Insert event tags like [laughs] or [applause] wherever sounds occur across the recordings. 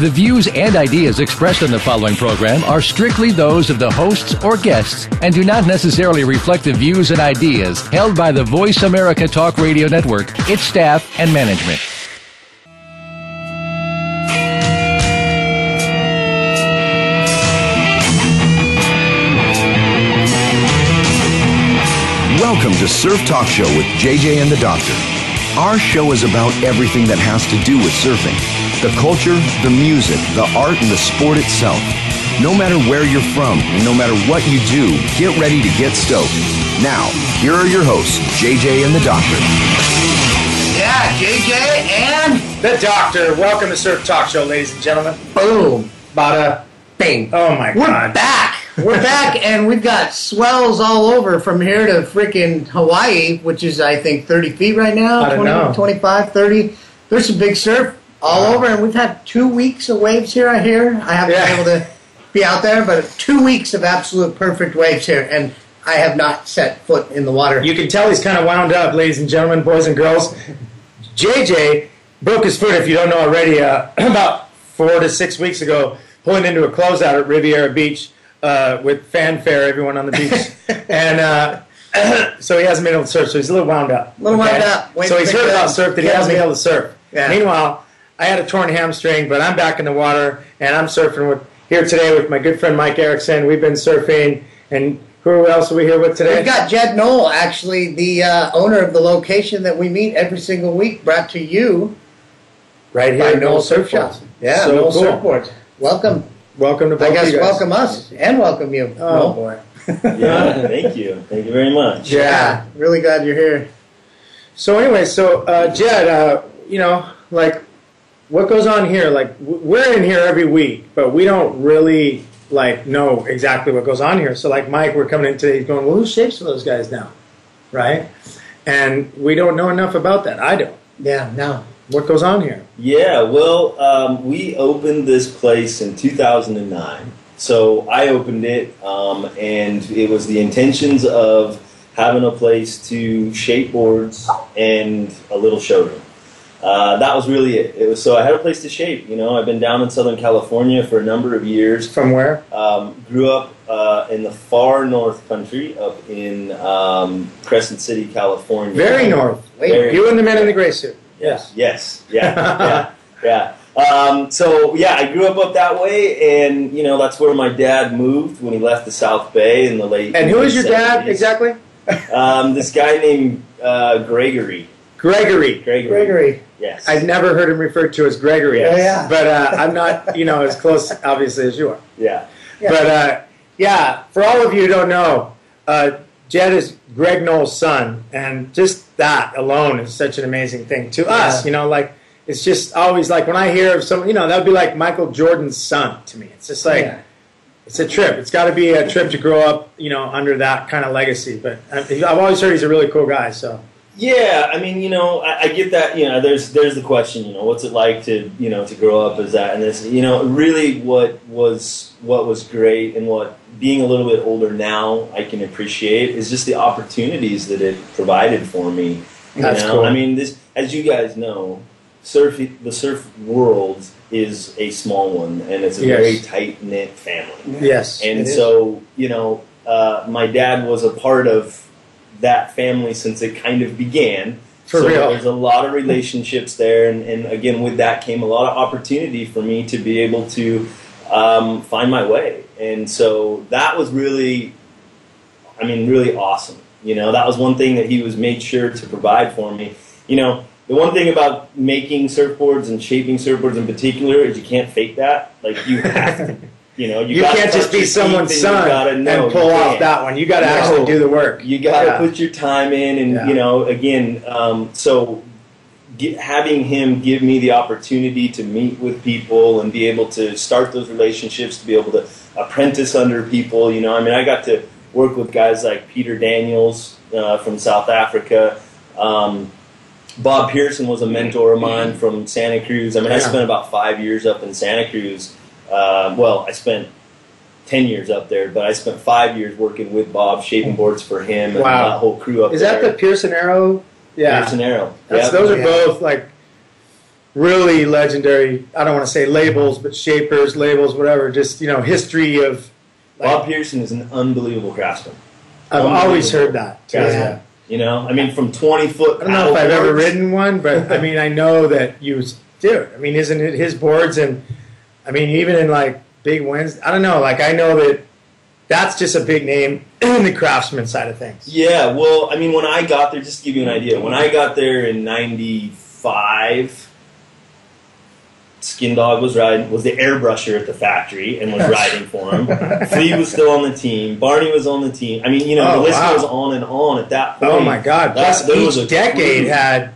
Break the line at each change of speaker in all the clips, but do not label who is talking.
The views and ideas expressed on the following program are strictly those of the hosts or guests and do not necessarily reflect the views and ideas held by the Voice America Talk Radio Network, its staff, and management.
Welcome to Surf Talk Show with JJ and the Doctor. Our show is about everything that has to do with surfing the culture, the music, the art, and the sport itself. No matter where you're from, and no matter what you do, get ready to get stoked. Now, here are your hosts, JJ and the Doctor.
Yeah, JJ and
The Doctor. Welcome to Surf Talk Show, ladies and gentlemen.
boom,
Bada.
bing.
Oh my god.
We're back. [laughs] We're back, and we've got swells all over from here to freaking Hawaii, which is, I think, 30 feet right now.
I don't know.
25, 30. There's some big surf all
Wow.
over, and we've had two weeks of waves here, I hear. I haven't
Yeah.
been able to be out there, but two weeks of absolute perfect waves here, and I have not set foot in the water.
You can tell he's kind of wound up, ladies and gentlemen, boys and girls. JJ broke his foot, if you don't know already, uh, [clears throat] about four to six weeks ago, pulling into a closeout at Riviera Beach uh, with fanfare, everyone on the beach. [laughs] and uh, [clears throat] so he hasn't been able to surf, so he's a little wound up.
A Little wound up. Wait
so he's heard about surf, that he hasn't been able to surf.
Yeah.
Meanwhile, I had a torn hamstring, but I'm back in the water, and I'm surfing with here today with my good friend Mike Erickson. We've been surfing, and who else are we here with today?
We've got Jed Noll, actually the uh, owner of the location that we meet every single week, brought to you
right here
by
at
Noll Surf Shop. Yeah,
so
Noll
cool.
Surfboards. Welcome.
Welcome to both
I guess
you guys.
welcome us and welcome you.
Oh
Noll.
boy.
Yeah, thank you. Thank you very much.
Yeah.
Really glad you're here.
So anyway, so uh, Jed, uh, you know, like what goes on here? Like we're in here every week, but we don't really like know exactly what goes on here. So like Mike, we're coming in today, he's going, well, who shapes for those guys now, right? And we don't know enough about that. I don't.
Yeah, no.
What goes on here?
Yeah, well, um, we opened this place in 2009. So I opened it, um, and it was the intentions of having a place to shape boards and a little showroom. Uh, that was really it. It was so I had a place to shape. You know, I've been down in Southern California for a number of years.
From where?
Um, grew up uh, in the far north country, up in um, Crescent City, California.
Very north.
Wait,
Very-
You and the men in the gray suit.
Yes. Yes. Yeah. [laughs] yeah. Yeah. Um, so yeah, I grew up up that way, and you know that's where my dad moved when he left the South Bay in the late.
And who is your dad exactly?
Um, this guy named uh, Gregory.
Gregory.
Gregory.
Gregory.
Yes.
I've never heard him referred to as Gregory.
Oh, yeah.
But uh, I'm not, you know, as close, obviously, as you are.
yeah.
Yeah.
But uh, yeah, for all of you who don't know, uh, Jed is Greg Noll's son, and just that alone is such an amazing thing to us. You know, like it's just always like when I hear of some, you know, that would be like Michael Jordan's son to me. It's just like
Yeah.
it's a trip. It's got to be a trip to grow up, you know, under that kind of legacy. But uh, I've always heard he's a really cool guy. So
Yeah, I mean, you know, I, I get that. You know, there's there's the question. You know, what's it like to you know to grow up as that and this? You know, really, what was what was great and what being a little bit older now I can appreciate is just the opportunities that it provided for me. You
That's
know?
cool.
I mean, this as you guys know, surf the surf world is a small one and it's a
Yes.
very tight knit family.
yes,
And
It is.
so, you know, uh, my dad was a part of that family since it kind of began.
For
so
real.
There's a lot of relationships there, and, and again, with that came a lot of opportunity for me to be able to um, find my way. And so that was really, I mean, really awesome. You know, that was one thing that he was made sure to provide for me. You know, the one thing about making surfboards and shaping surfboards in particular is you can't fake that. Like you have to. [laughs] You know,
you,
gotta
can't just be someone's
and you
son
gotta
and pull off that one. You got to
No.
actually do the work.
You got to
Yeah.
put your time in, and
Yeah.
you know, again, um, so get, having him give me the opportunity to meet with people and be able to start those relationships, to be able to apprentice under people. You know, I mean, I got to work with guys like Peter Daniels uh, from South Africa. Um, Bob Pearson was a mentor of mine from Santa Cruz. I mean, I spent about five years up in Santa Cruz. Uh, well, I spent ten years up there, but I spent five years working with Bob, shaping boards for him and
Wow.
that whole crew up
Is
there.
that the Pearson Arrow? Yeah.
Pearson Arrow?
That's,
Yep.
Those are
Yeah.
both like really legendary. I don't want to say labels, but shapers, labels, whatever. Just you know, history of.
Bob Pearson is an unbelievable craftsman.
I've always heard that. too.
Yeah.
You know, I mean, from twenty foot.
I don't know if I've ever ridden one, but I mean, I know that you do. I mean, isn't it his boards? And I mean, even in like big wins, I don't know. Like I know that that's just a big name in the craftsman side of things.
Yeah, well, I mean, when I got there, just to give you an idea, when I got there in '95, Skin Dog was riding, was the airbrusher at the factory and was [laughs] riding for him. Flea was still on the team. Barney was on the team. I mean, you know,
Oh,
the list
wow.
goes on and on at that oh, point.
Oh my God!
That-
Plus, each
a
decade had.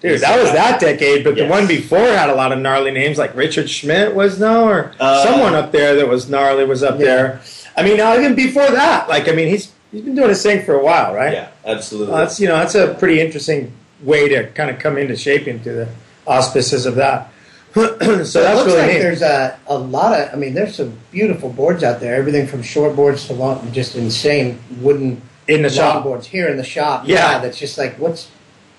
Dude, that was that decade, but the one before had a lot of gnarly names, like Richard Schmidt was no, or
Uh,
someone up there that was gnarly was up
Yeah.
there. I mean, now even before that, like I mean, he's he's been doing his thing for a while, right?
Yeah, absolutely.
Well, that's you know that's a pretty interesting way to kind of come into shaping through the auspices of that. [clears throat] so
So it
that's
looks
really
like
neat.
there's a, a lot of. I mean, there's some beautiful boards out there. Everything from short boards to long, just insane wooden
in the shop.
boards here in the shop.
Yeah.
that's just like what's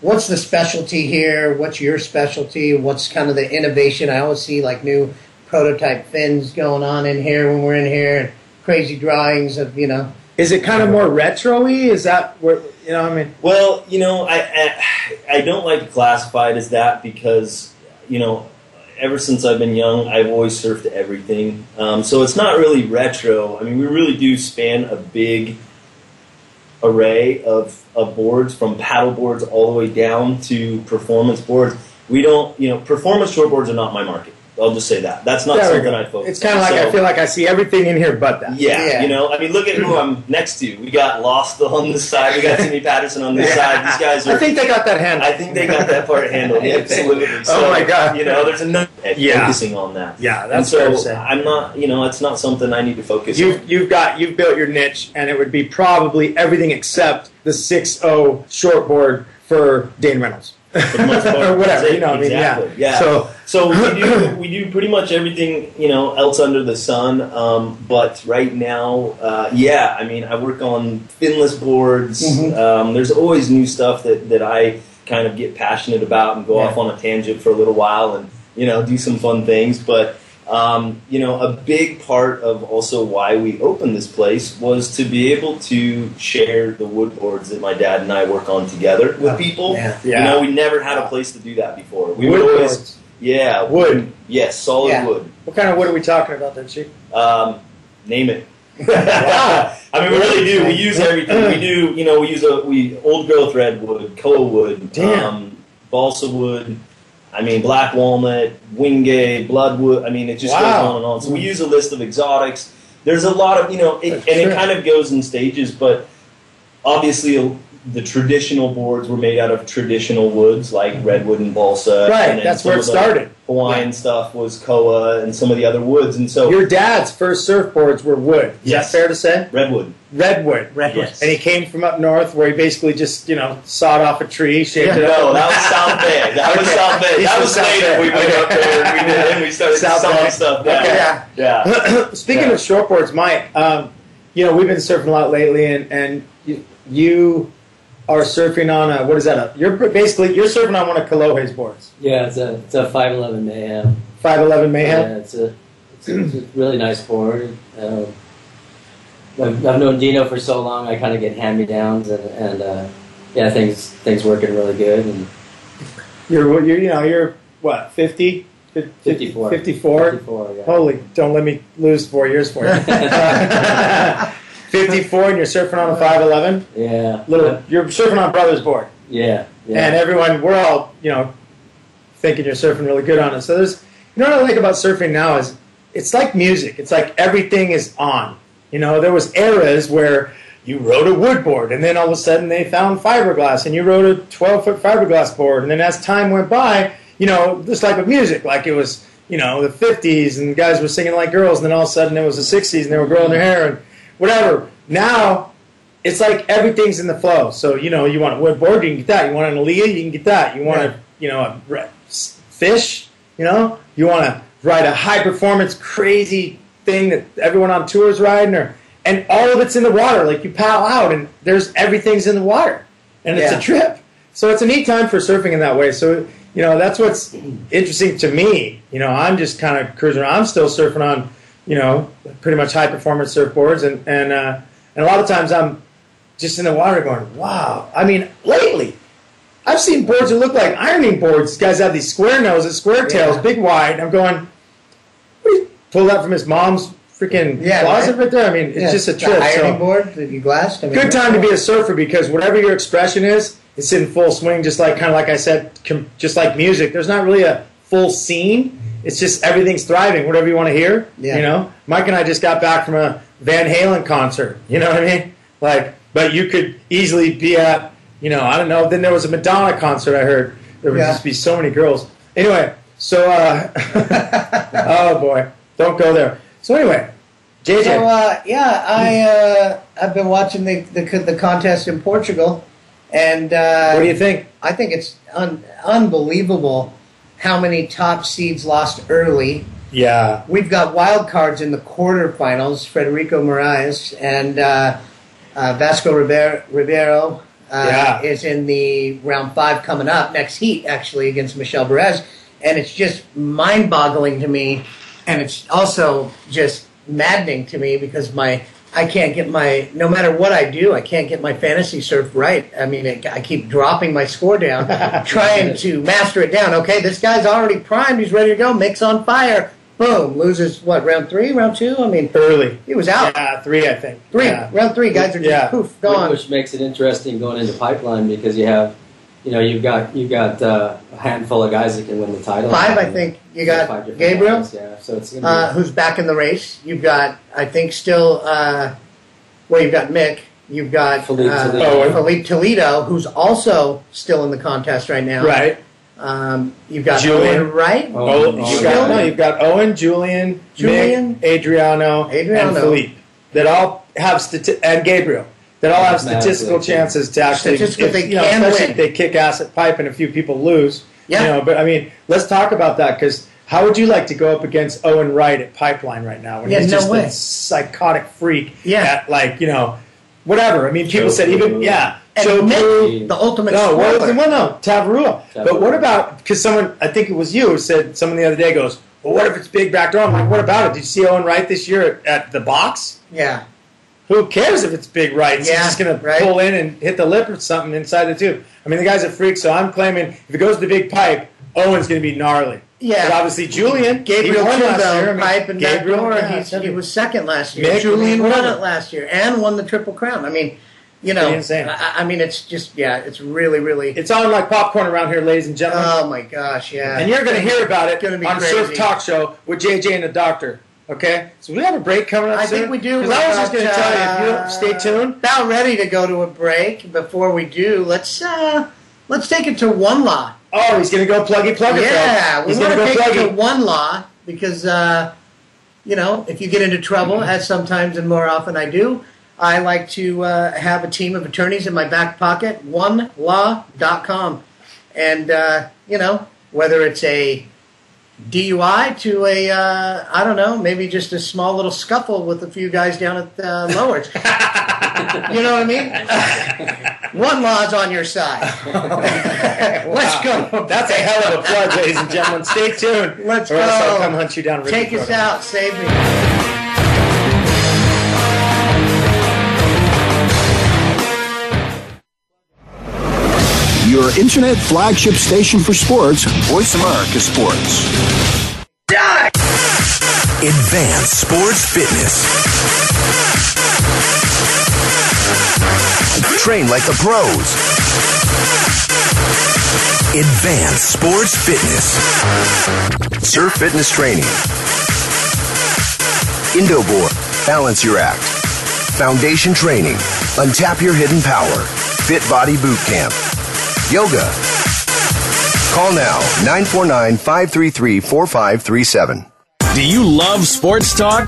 what's the specialty here? What's your specialty? What's kind of the innovation? I always see like new prototype fins going on in here when we're in here, and crazy drawings of you know.
Is it kind of more retro-y? Is that where you know? I mean,
Well, you know, I, I I don't like to classify it as that because you know, ever since I've been young, I've always surfed everything. Um, so it's not really retro. I mean, we really do span a big array of, of boards from paddle boards all the way down to performance boards. We don't, you know, performance short boards are not my market. I'll just say that. That's not
There
something. I focus.
it's kind of
on.
like I feel like I see everything in here but that.
yeah,
Yeah.
you know, I mean, look at who I'm next to. We got Lost on this side. We got Timmy [laughs] Patterson on this
Yeah.
side. These guys are.
I think they got that handle.
I think they got that part handled. [laughs] Absolutely. Oh so,
Oh my God.
You know, there's enough at
Yeah.
focusing on that.
Yeah,
And
that's
so
fair to say.
I'm not. You know, it's not something I need to focus on.
You've you've got you've built your niche, and it would be probably everything except the 6.0 shortboard for Dane Reynolds.
For the most part,
or [laughs] whatever, you know. what I mean, yeah.
Yeah.
So
So we do we do pretty much everything you know else under the sun. Um, but right now, uh, yeah, I mean, I work on finless boards.
Mhm.
Um, there's always new stuff that that I kind of get passionate about and go
Yeah.
off on a tangent for a little while and you know do some fun things. But um, you know, a big part of also why we opened this place was to be able to share the wood boards that my dad and I work on together with
Oh,
people.
yeah.
Yeah.
You know, we never had a place to do that before. We
wood
would always
boards.
Yeah,
Wood.
Yes, solid
Yeah.
wood.
What kind of wood are we talking about there, Chief?
Um, name it. [laughs] [laughs] I mean, we really do. We use [laughs] everything. We do. You know, we use a we old growth redwood, koa wood,
Damn.
um, balsa wood. I mean, black walnut, wenge, bloodwood. I mean, it just
Wow.
goes on and on. So we use a list of exotics. There's a lot of you know, it, and it kind of goes in stages. But obviously, the traditional boards were made out of traditional woods like redwood and balsa.
Right,
and then
that's
some
where it
of the
started.
Hawaiian stuff was koa and some of the other woods, and so
Your dad's first surfboards were wood. Is
Yes.
that fair to say?
redwood.
Redwood.
Redwood.
Yes.
And he came from up north where he basically just, you know, sawed off a tree, shaped it
No, that was South Bay. That was
Okay.
South Bay. That
from
was
South
later.
Bay.
We went
Okay.
up there and we did and we started
South
selling
Bay.
stuff. Yeah.
Okay.
Yeah.
Yeah. [clears throat]
Speaking
Yeah.
of shortboards, Mike, um, you know, we've been surfing a lot lately, and, and you, you are surfing on a, what is that? A, you're basically, you're surfing on one of Kalohe's boards.
Yeah, it's a it's a 511 Mayhem.
511 Mayhem.
Yeah, it's a it's a, it's a really nice board. Um, I've, I've known Dino for so long. I kind of get hand me downs, and, and uh, yeah, things things working really good. And
You're, you're, you know, you're what, 50?
54.
54?
54, yeah.
Holy, don't let me lose four years for you. [laughs] [laughs] 54 and you're surfing on a 511?
yeah,
Little, you're surfing on brother's board.
yeah, yeah.
and everyone we're all you know thinking you're surfing really good on it so there's you know what i like about surfing now is it's like music it's like everything is on you know there was eras where you rode a wood board and then all of a sudden they found fiberglass and you rode a 12 foot fiberglass board and then as time went by you know this type of music like it was you know the 50s and guys were singing like girls and then all of a sudden it was the 60s and they were growing their hair and whatever now it's like everything's in the flow. So you know, you want a wood board, you can get that. You want an alaia, you can get that. You want
Yeah.
a you know a fish, you know, you want to ride a high performance crazy thing that everyone on tour is riding, or and all of it's in the water. Like you paddle out, and there's everything's in the water, and it's
Yeah.
a trip. So it's a neat time for surfing in that way. So you know that's what's interesting to me. You know, I'm just kind of cruising around. I'm still surfing on, you know, pretty much high performance surfboards, and and uh, and a lot of times I'm just in the water going, wow. I mean, lately I've seen boards that look like ironing boards. These guys have these square noses, square tails,
Yeah.
big wide. I'm going, pulled that from his mom's freaking
Yeah,
closet
right.
right. there. I mean, it's
Yeah,
just a trip.
ironing
so-
board that you glassed. I mean,
good time to be a surfer because whatever your expression is, it's in full swing. Just like kind of like I said, com- just like music. There's not really a full scene. It's just everything's thriving. Whatever you want to hear.
Yeah.
You know, Mike and I just got back from a Van Halen concert. You know what I mean? Like, but you could easily be at. You know, I don't know. Then there was a Madonna concert. I heard there would
Yeah.
just be so many girls. Anyway, so uh, [laughs] oh boy, don't go there. So anyway, JJ.
So uh, yeah, I uh, I've been watching the, the the contest in Portugal, and uh,
what do you think?
I think it's un- unbelievable how many top seeds lost early.
Yeah.
We've got wild cards in the quarterfinals: Frederico Morais and uh, uh, Vasco Ribeiro. Ribeiro uh,
Yeah.
is in the round five coming up next heat, actually against Michelle Perez, and it's just mind-boggling to me, and it's also just maddening to me because my I can't get my no matter what I do, I can't get my fantasy surf right. I mean, it, I keep dropping my score down, [laughs] trying to master it down. Okay, this guy's already primed; he's ready to go. Mick's on fire. Boom! Loses what? Round three? Round two? I mean,
Early.
he was out.
Yeah, three, I think.
Three.
Yeah.
Round three. Guys are just
Yeah.
poof gone.
Which makes it interesting going into pipeline because you have, you know, you've got you've got uh, a handful of guys that can win the title.
Five, I think. You got
Five different
Gabriel,
guys, yeah. So it's gonna
uh, who's back in the race. You've got, I think, still. Uh, well, you've got Mick. You've got
Filipe
uh,
Toledo.
Filipe Toledo, who's also still in the contest right now.
Right.
Um, you've got
Julian.
Owen Wright.
Oh,
Oh,
oh,
you've got, no, you've got Owen, Julian,
Julian,
Mick, Adriano,
Adriano.
and Filipe that all have stati- and Gabriel that all have statistical chances to actually.
Statistical,
if,
they
you know,
can
especially
win.
if they kick ass at pipe and a few people lose.
Yeah.
You know, but I mean, let's talk about that because how would you like to go up against Owen Wright at Pipeline right now when
Yeah,
he's
no
just
way.
a psychotic freak?
Yeah.
At like you know, whatever. I mean, people
Joe
said even
Prue.
yeah.
And
Joe
Mick,
Prue,
the ultimate
no, what was well, no, Tavarua. But what about because someone I think it was you who said someone the other day goes, well, what if it's big back door? I'm like, what about it? Did you see Owen Wright this year at, at the box?
Yeah.
Who cares if it's big right?
Yeah,
He's just going to pull in and hit the lip or something inside the tube. I mean, the guy's a freak, so I'm claiming if it goes to the big pipe, Owen's going to be gnarly.
Yeah.
But obviously, Julian,
Gabriel
won last year. I
Trudeau,
mean,
pipe and
Gabriel,
backdoor.
yeah,
he's, he was second last year.
Mick,
Julian won it last year and won the triple crown. I mean, you know. I, I mean, it's just yeah, it's really, really.
It's on like popcorn around here, ladies and gentlemen.
oh my gosh, yeah.
and you're going to hear about it on
crazy.
Surf Talk Show with JJ and the Doctor. Okay, so we have a break coming up
I
soon.
think we do.
I was just going to tell you, if you
uh,
don't stay tuned.
About ready to go to a break. Before we do, let's uh let's take it to one law.
Oh, he's going to go pluggy plugger.
Yeah, we want
going
to take it to one law because uh, you know if you get into trouble,
Mm-hmm.
as sometimes and more often I do, I like to uh, have a team of attorneys in my back pocket. OneLaw.com, and uh, you know whether it's a DUI to a uh, I don't know maybe just a small little scuffle with a few guys down at uh, Lowers. [laughs] you know what I mean? One law's on your side. [laughs] Let's go.
That's a hell of a plug, ladies and gentlemen. Stay tuned.
Let's
or else I'll
go.
come hunt you down.
Take us out. Save me.
Your internet flagship station for sports, Voice America Sports.
Advanced Sports Fitness. Train like the pros. Advanced Sports Fitness. Surf Fitness Training. Indoboard. Balance your act. Foundation Training. Untap your hidden power. Fit Body Boot Camp. Yoga. Call now 949 533 4537.
Do you love sports talk?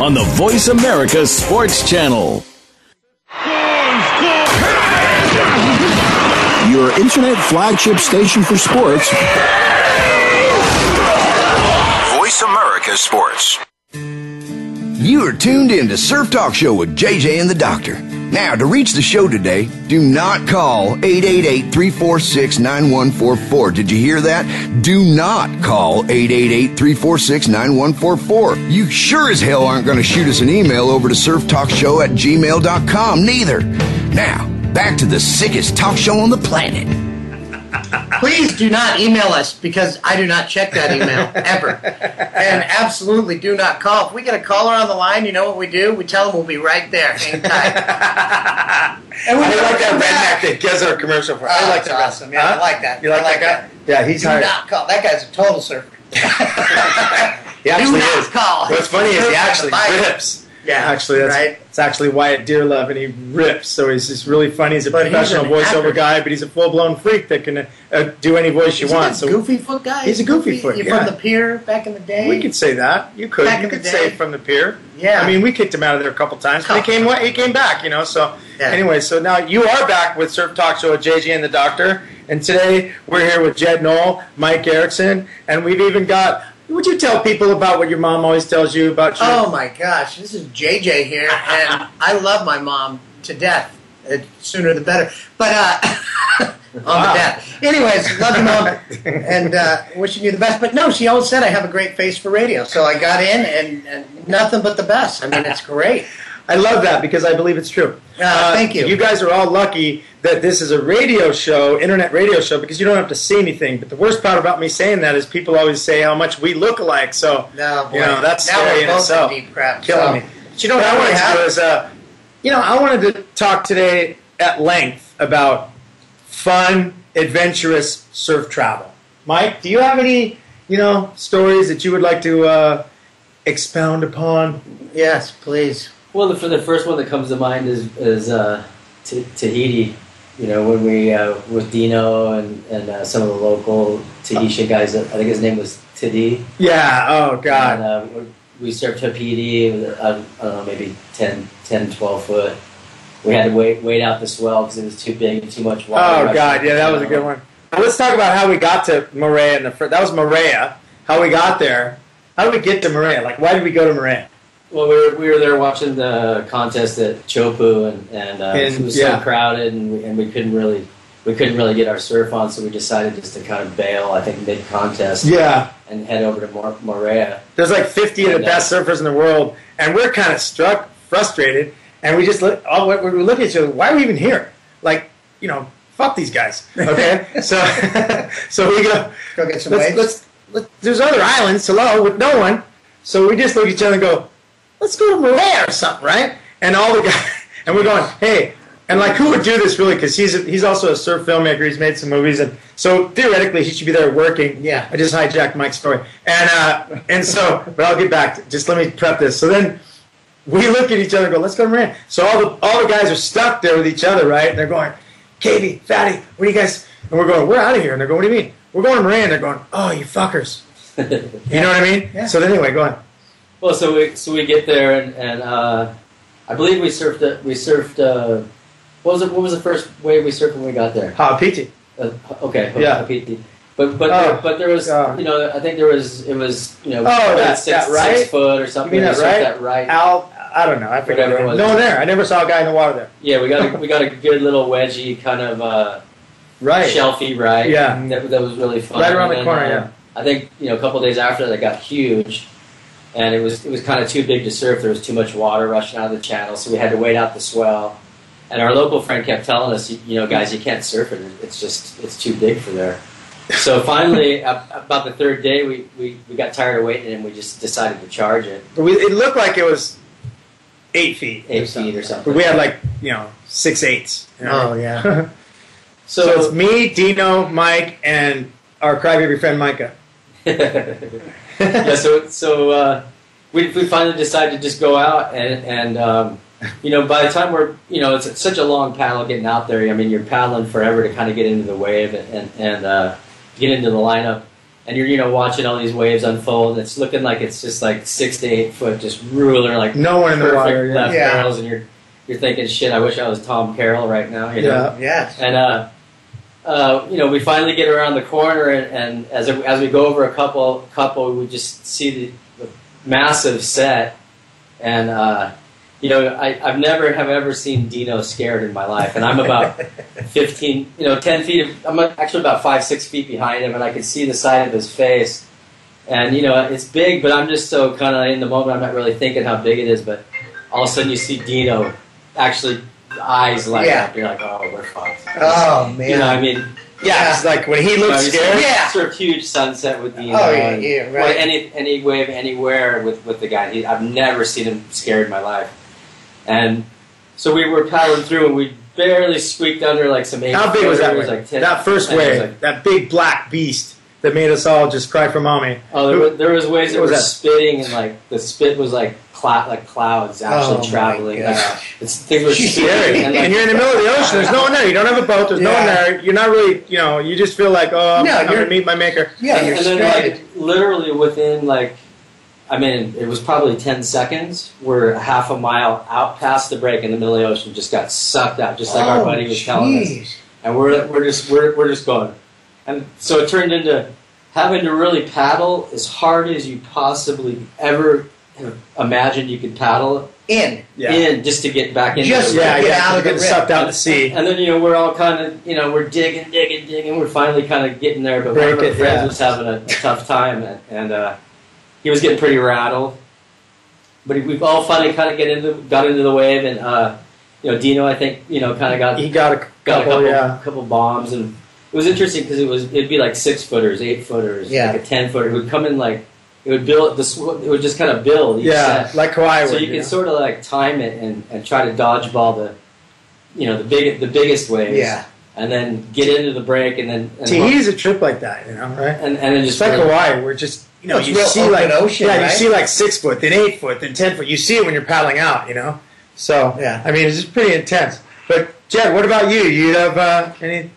on the Voice America Sports Channel.
Your internet flagship station for sports.
Voice America Sports. You are tuned in to Surf Talk Show with JJ and the Doctor. Now, to reach the show today, do not call 888-346-9144. Did you hear that? Do not call 888-346-9144. You sure as hell aren't going to shoot us an email over to surftalkshow at gmail.com neither. Now, back to the sickest talk show on the planet.
Please do not email us because I do not check that email ever. And absolutely do not call. If we get a caller on the line, you know what we do? We tell them we'll be right there. Hang tight. [laughs]
And we like that redneck that gives our commercial for. I
Oh,
like
that's
that.
awesome. Yeah, I like that.
You like,
like
that guy? Yeah, he's
do
hired.
not call. That guy's a total surfer. [laughs]
He actually
do not
is.
call.
What's funny is he actually
perfect.
rips.
Yeah,
Actually, that's
right.
it's actually Wyatt Dearlove, and he rips. So he's just really funny. He's a
But
professional
an
voiceover
actor.
guy, but he's a full blown freak that can uh, do any voice you want. So
goofy foot guy?
He's a goofy foot,
You
yeah.
from the pier back in the day?
we could say that. You could.
Back
you could say from the pier.
Yeah.
I mean, we kicked him out of there a couple times, but he came. He came back. You know. So
Yeah.
anyway, so now you are back with Surf Talk Show with JJ and the Doctor, and today we're here with Jed Noll, Mike Erickson, and we've even got. Would you tell people about what your mom always tells you about your?
Oh my gosh, this is JJ here, and I love my mom to death. Uh, sooner the better. But uh, [laughs] on
Wow.
the death. Anyways, love you, mom, and uh, wishing you the best. But no, she always said I have a great face for radio, so I got in, and, and nothing but the best. I mean, it's great.
I love that because I believe it's true.
Uh, thank you.
You guys are all lucky that this is a radio show, internet radio show, because you don't have to see anything. But the worst part about me saying that is people always say how much we look alike. So
No, boy.
you know that's
now
scary
we're
in itself.
deep crap.
Killing
so.
me. But you know what I wanted to do is, uh, you know, I wanted to talk today at length about fun, adventurous surf travel. Mike, do you have any, you know, stories that you would like to uh, expound upon?
Yes, please.
Well, the, for the first one that comes to mind is is uh, T- Tahiti. You know, when we uh, with Dino and and uh, some of the local Tahitian guys. I think his name was Tidi.
Yeah. Oh God.
And, uh, we surfed Haapiti. It uh, I don't know, maybe 10, 10, 12 foot. We had to wait wait out the swell because it was too big and too much water.
Oh God, yeah, that was a good one. Let's talk about how we got to Moorea in the first. That was Moorea. How we got there. How did we get to Moorea? Like, why did we go to Moorea?
Well, we were, we were there watching the contest at Chopu, and, and uh,
And,
it was
yeah.
so crowded, and we, and we couldn't really we couldn't really get our surf on, so we decided just to kind of bail. I think mid contest,
Yeah,
and head over to Mor- Moorea.
there's like 50 of the
uh,
best surfers in the world, and we're kind of struck, frustrated, and we just look. All we we look at each other. Why are we even here? Like, you know, fuck these guys. Okay, [laughs] so [laughs] so we go.
Go get some
let's,
waves.
let's, let's, there's other islands, hello, with no one. So we just look at each other and go, let's go to Malaya or something, right? And all the guys, [laughs] and we're going, hey, and like who would do this really? Because he's a, he's also a surf filmmaker. He's made some movies, and so theoretically he should be there working.
Yeah.
I just hijacked Mike's story, and uh, and so, but I'll get back. To, just let me prep this. So then we look at each other and go, let's go to Moorea. So all the all the guys are stuck there with each other, right? And they're going, Katie, Fatty, what do you guys? And we're going, we're out of here. And they're going, what do you mean? We're going to Moorea. They're going, oh, you fuckers. [laughs] You know what I mean?
Yeah.
So then anyway, go on.
Well, so we so we get there, and, and uh, I believe we surfed. uh, We surfed. Uh, what was it? What was the first wave we surfed when we got there?
Ha, PT.
Uh, okay,
Yeah.
Haapiti. But but
Oh,
there, but there was
God.
you know I think there was it was you know
Oh, that-
six,
that right?
six foot or
You
something.
mean that right?
That right.
Al, I don't know. I forget.
Whatever it was.
No one there. I never saw a guy in the water there.
Yeah, we got a, we got a [laughs] good little wedgie kind of uh,
Right.
shelfie ride.
Yeah.
that, that was really fun.
Right around the corner,
uh,
yeah.
I think you know a couple days after that, got huge, and it was it was kind of too big to surf. There was too much water rushing out of the channel, so we had to wait out the swell. And our local friend kept telling us, you know, guys, you can't surf it. It's just it's too big for there. so [laughs] finally, about the third day, we, we, we got tired of waiting and we just decided to charge it
But we, it looked like it was eight feet.
eight feet or something.
But we had like you know six eights. you know?
Oh, yeah. [laughs]
so, it's me, Dino, Mike, and our crybaby friend Micah. [laughs] [laughs]
yeah, so so uh, we we finally decided to just go out and and um, you know by the time we're you know it's such a long paddle getting out there. I mean you're paddling forever to kind of get into the wave and and, and uh, get into the lineup. And you're, you know, watching all these waves unfold. It's looking like it's just like six to eight foot, just ruler, like
No one in the
perfect
water. Yeah.
left
Yeah.
barrels, and you're you're thinking, shit, I wish I was Tom Carroll right now. You know?
Yeah.
Yes.
And uh, uh, you know, we finally get around the corner, and, and as as we go over a couple couple, we just see the, the massive set, and uh, you know, I, I've never have ever seen Dino scared in my life, and I'm about [laughs] fifteen, you know, ten feet. I'm actually about five six feet behind him, and I can see the side of his face. And you know, it's big, but I'm just so kind of in the moment. I'm not really thinking how big it is, but all of a sudden you see Dino actually eyes light
Yeah.
up. You're like, oh, we're fucked.
Oh man.
You know, I mean,
Yeah, it's like when he
you know,
looks scared.
like
Yeah.
sort of huge sunset with Dino.
Oh, yeah,
um,
yeah, right.
well, any any wave anywhere with with the guy. He, I've never seen him scared in my life. And so we were paddling through, and we barely squeaked under like some eight.
How big was that
Was
wave?
Like 10
that first
I think it was
wave,
like-
that big black beast that made us all just cry for mommy.
oh, there, were, there was waves that
What
were
was that?
spitting, and like the spit was like like clouds actually
Oh, my
traveling. Like, it's, things were
Scary.
And,
like,
you're in the middle of the ocean. There's no one there. You don't have a boat. There's no one
Yeah.
there. You're not really, you know, you just feel like, oh, I'm,
No,
I'm
you're-
gonna meet my maker.
Yeah,
and,
you're
and then
stranded.
like literally within like I mean it was probably ten seconds. We're half a mile out past the break in the middle of the ocean, just got sucked out, just like our
Oh,
buddy was telling us.
jeez.
And we're we're just we're we're just going. And so it turned into having to really paddle as hard as you possibly ever have imagined you could paddle
In.
in just to get back into
Just
the
Yeah,
Get
yeah.
out
You're
of the
sucked out to sea.
and then you know we're all kind of you know we're digging, digging, digging. We're finally kind of getting there, but
Break
one of our friends
yeah.
was having a, a tough time, and, and uh, he was getting pretty rattled. But we all finally kind of get into got into the wave, and uh, you know Dino, I think you know kind of got
He got a
got a
couple,
couple
yeah.
couple bombs, and it was interesting because it was it'd be like six footers, eight footers,
Yeah.
like a ten footer. It would come in like it would build the sw- it would just kind of build each
Yeah,
set.
like Hawaii
So
would.
you
you
can sort of like time it and, and try to dodgeball the, you know, the big the biggest waves.
Yeah.
And then get into the break and then and,
Tahiti's a trip like that, you know, right?
and, and then
It's
just
like
really-
Hawaii, where just you know you see
open
like
ocean,
yeah,
right?
you see like six foot, then eight foot, then ten foot. You see it when you're paddling out, you know. So
Yeah.
I mean, it's just pretty intense. But Jed, what about you? You have uh, any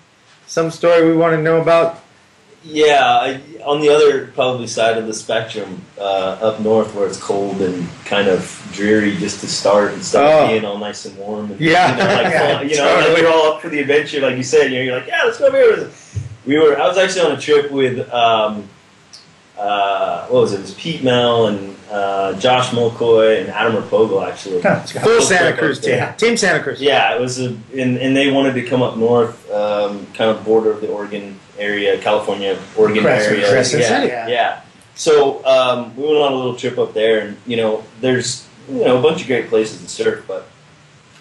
some story we want to know about?
Yeah, I, on the other probably side of the spectrum, uh, up north where it's cold and kind of dreary just to start instead
Oh.
being all nice and warm. And,
Yeah.
you know, like, [laughs]
Yeah,
you know, like
totally.
you're all up for the adventure, like you said. You know, you're like, yeah, let's go over here. We were. I was actually on a trip with, um, uh, what was it? It was Pete Mel and uh, Josh Mulcoy and Adam Replogle actually.
Full Santa Cruz team. Team Santa Cruz.
Yeah, it was a, and, and they wanted to come up north, um, kind of border of the Oregon area, California, Oregon
Crescent-
area.
Crescent
yeah,
City.
Yeah. So um, we went on a little trip up there, and you know, there's you know a bunch of great places to surf, but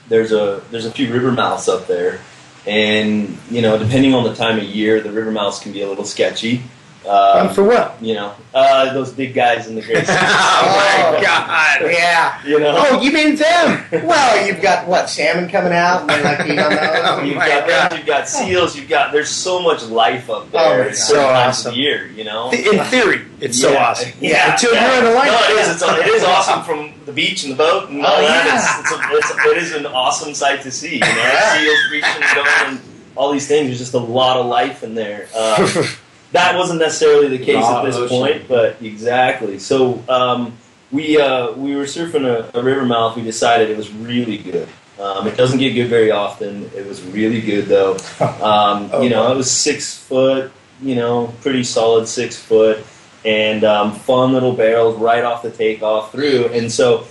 there's a there's a few river mouths up there, and you know, depending on the time of year, the river mouths can be a little sketchy.
Um,
Um,
for what?
you know, uh, those big guys in the [laughs] great.
oh my
Oh.
God!
Yeah.
you know.
Oh, you mean them? [laughs]
Well, you've got what salmon coming out, and they're like eat on [laughs]
Oh.
You've
my
got
God.
them, you've got seals, you've got there's so much life up
Oh,
there.
my
at
God.
certain
So awesome.
year, you know.
In theory, it's so awesome.
Yeah,
Until
yeah.
you're on the line.
No, it is. It's, it is awesome from the beach and the boat and all
Oh,
that.
yeah.
It's, it's, a, it's it is an awesome sight to see. You know,
Yeah.
seals reaching and going and all these things. There's just a lot of life in there. Um, that wasn't necessarily the case
Raw
at this
ocean.
point, but exactly. So um, we uh, we were surfing a, a river mouth. We decided it was really good. Um, it doesn't get good very often. It was really good though. [laughs] Um,
Oh,
you know,
wow.
it was six foot. You know, pretty solid six foot, and um, fun little barrels right off the takeoff through. And so,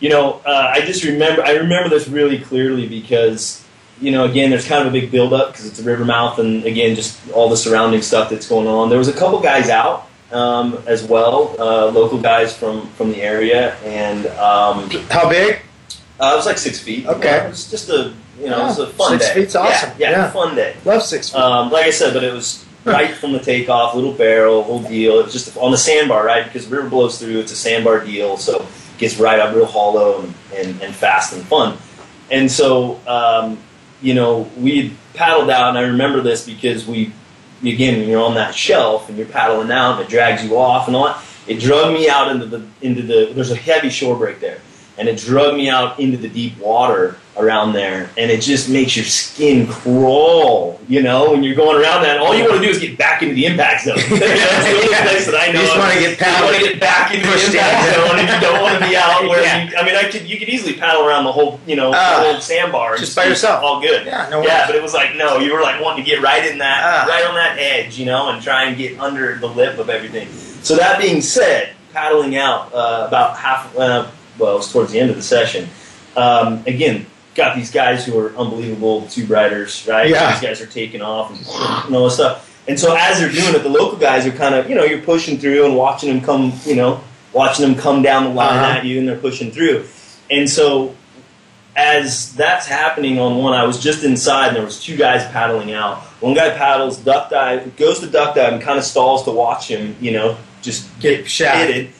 you know, uh, I just remember I remember this really clearly because you know, again, there's kind of a big buildup because it's a river mouth, and again, just all the surrounding stuff that's going on. There was a couple guys out um, as well, uh, local guys from from the area, and um,
How big?
uh, it was like six feet.
Okay.
it was just a you know, it was a
Yeah,
fun
six
day.
feet's awesome.
Yeah, yeah,
Yeah.
fun day.
Love six feet.
Um, like I said, but it was right from the takeoff, little barrel, whole deal. It was just on the sandbar, right? Because the river blows through. It's a sandbar deal, so it gets right up real hollow and, and, and fast and fun. And so, um, you know, we paddled out, and I remember this because we, again, when you're on that shelf and you're paddling out, and it drags you off and all. It drug me out into the into the. There's a heavy shore break there, and it drug me out into the deep water around there, and it just makes your skin crawl. You know, when you're going around that, all you want to do is get back into the impact zone. [laughs] That's the only place that I know.
You just want to get
You
paddled.
want to get back into the impact zone, and you don't want to be out where.
Yeah.
You, I mean, I could you could easily paddle around the whole you know the whole sandbar and
Just by yourself.
all good.
Yeah, no
yeah,
worries.
but it was like no, you were like wanting to get right in that,
Ah.
right on that edge, you know, and try and get under the lip of everything. So that being said, paddling out uh, about half, uh, well, it was towards the end of the session. Um, again, got these guys who are unbelievable tube riders, right?
Yeah.
These guys are taking off and, and all this stuff. And so as they're doing it, the local guys are kind of, you know, you're pushing through and watching them come, you know, watching them come down the line
Uh-huh.
at you, and they're pushing through. And so as that's happening on one, I was just inside, and there was two guys paddling out. One guy paddles, duck dive, goes to duck dive, and kind of stalls to watch him, you know, just
Get
get
shot.
hitted.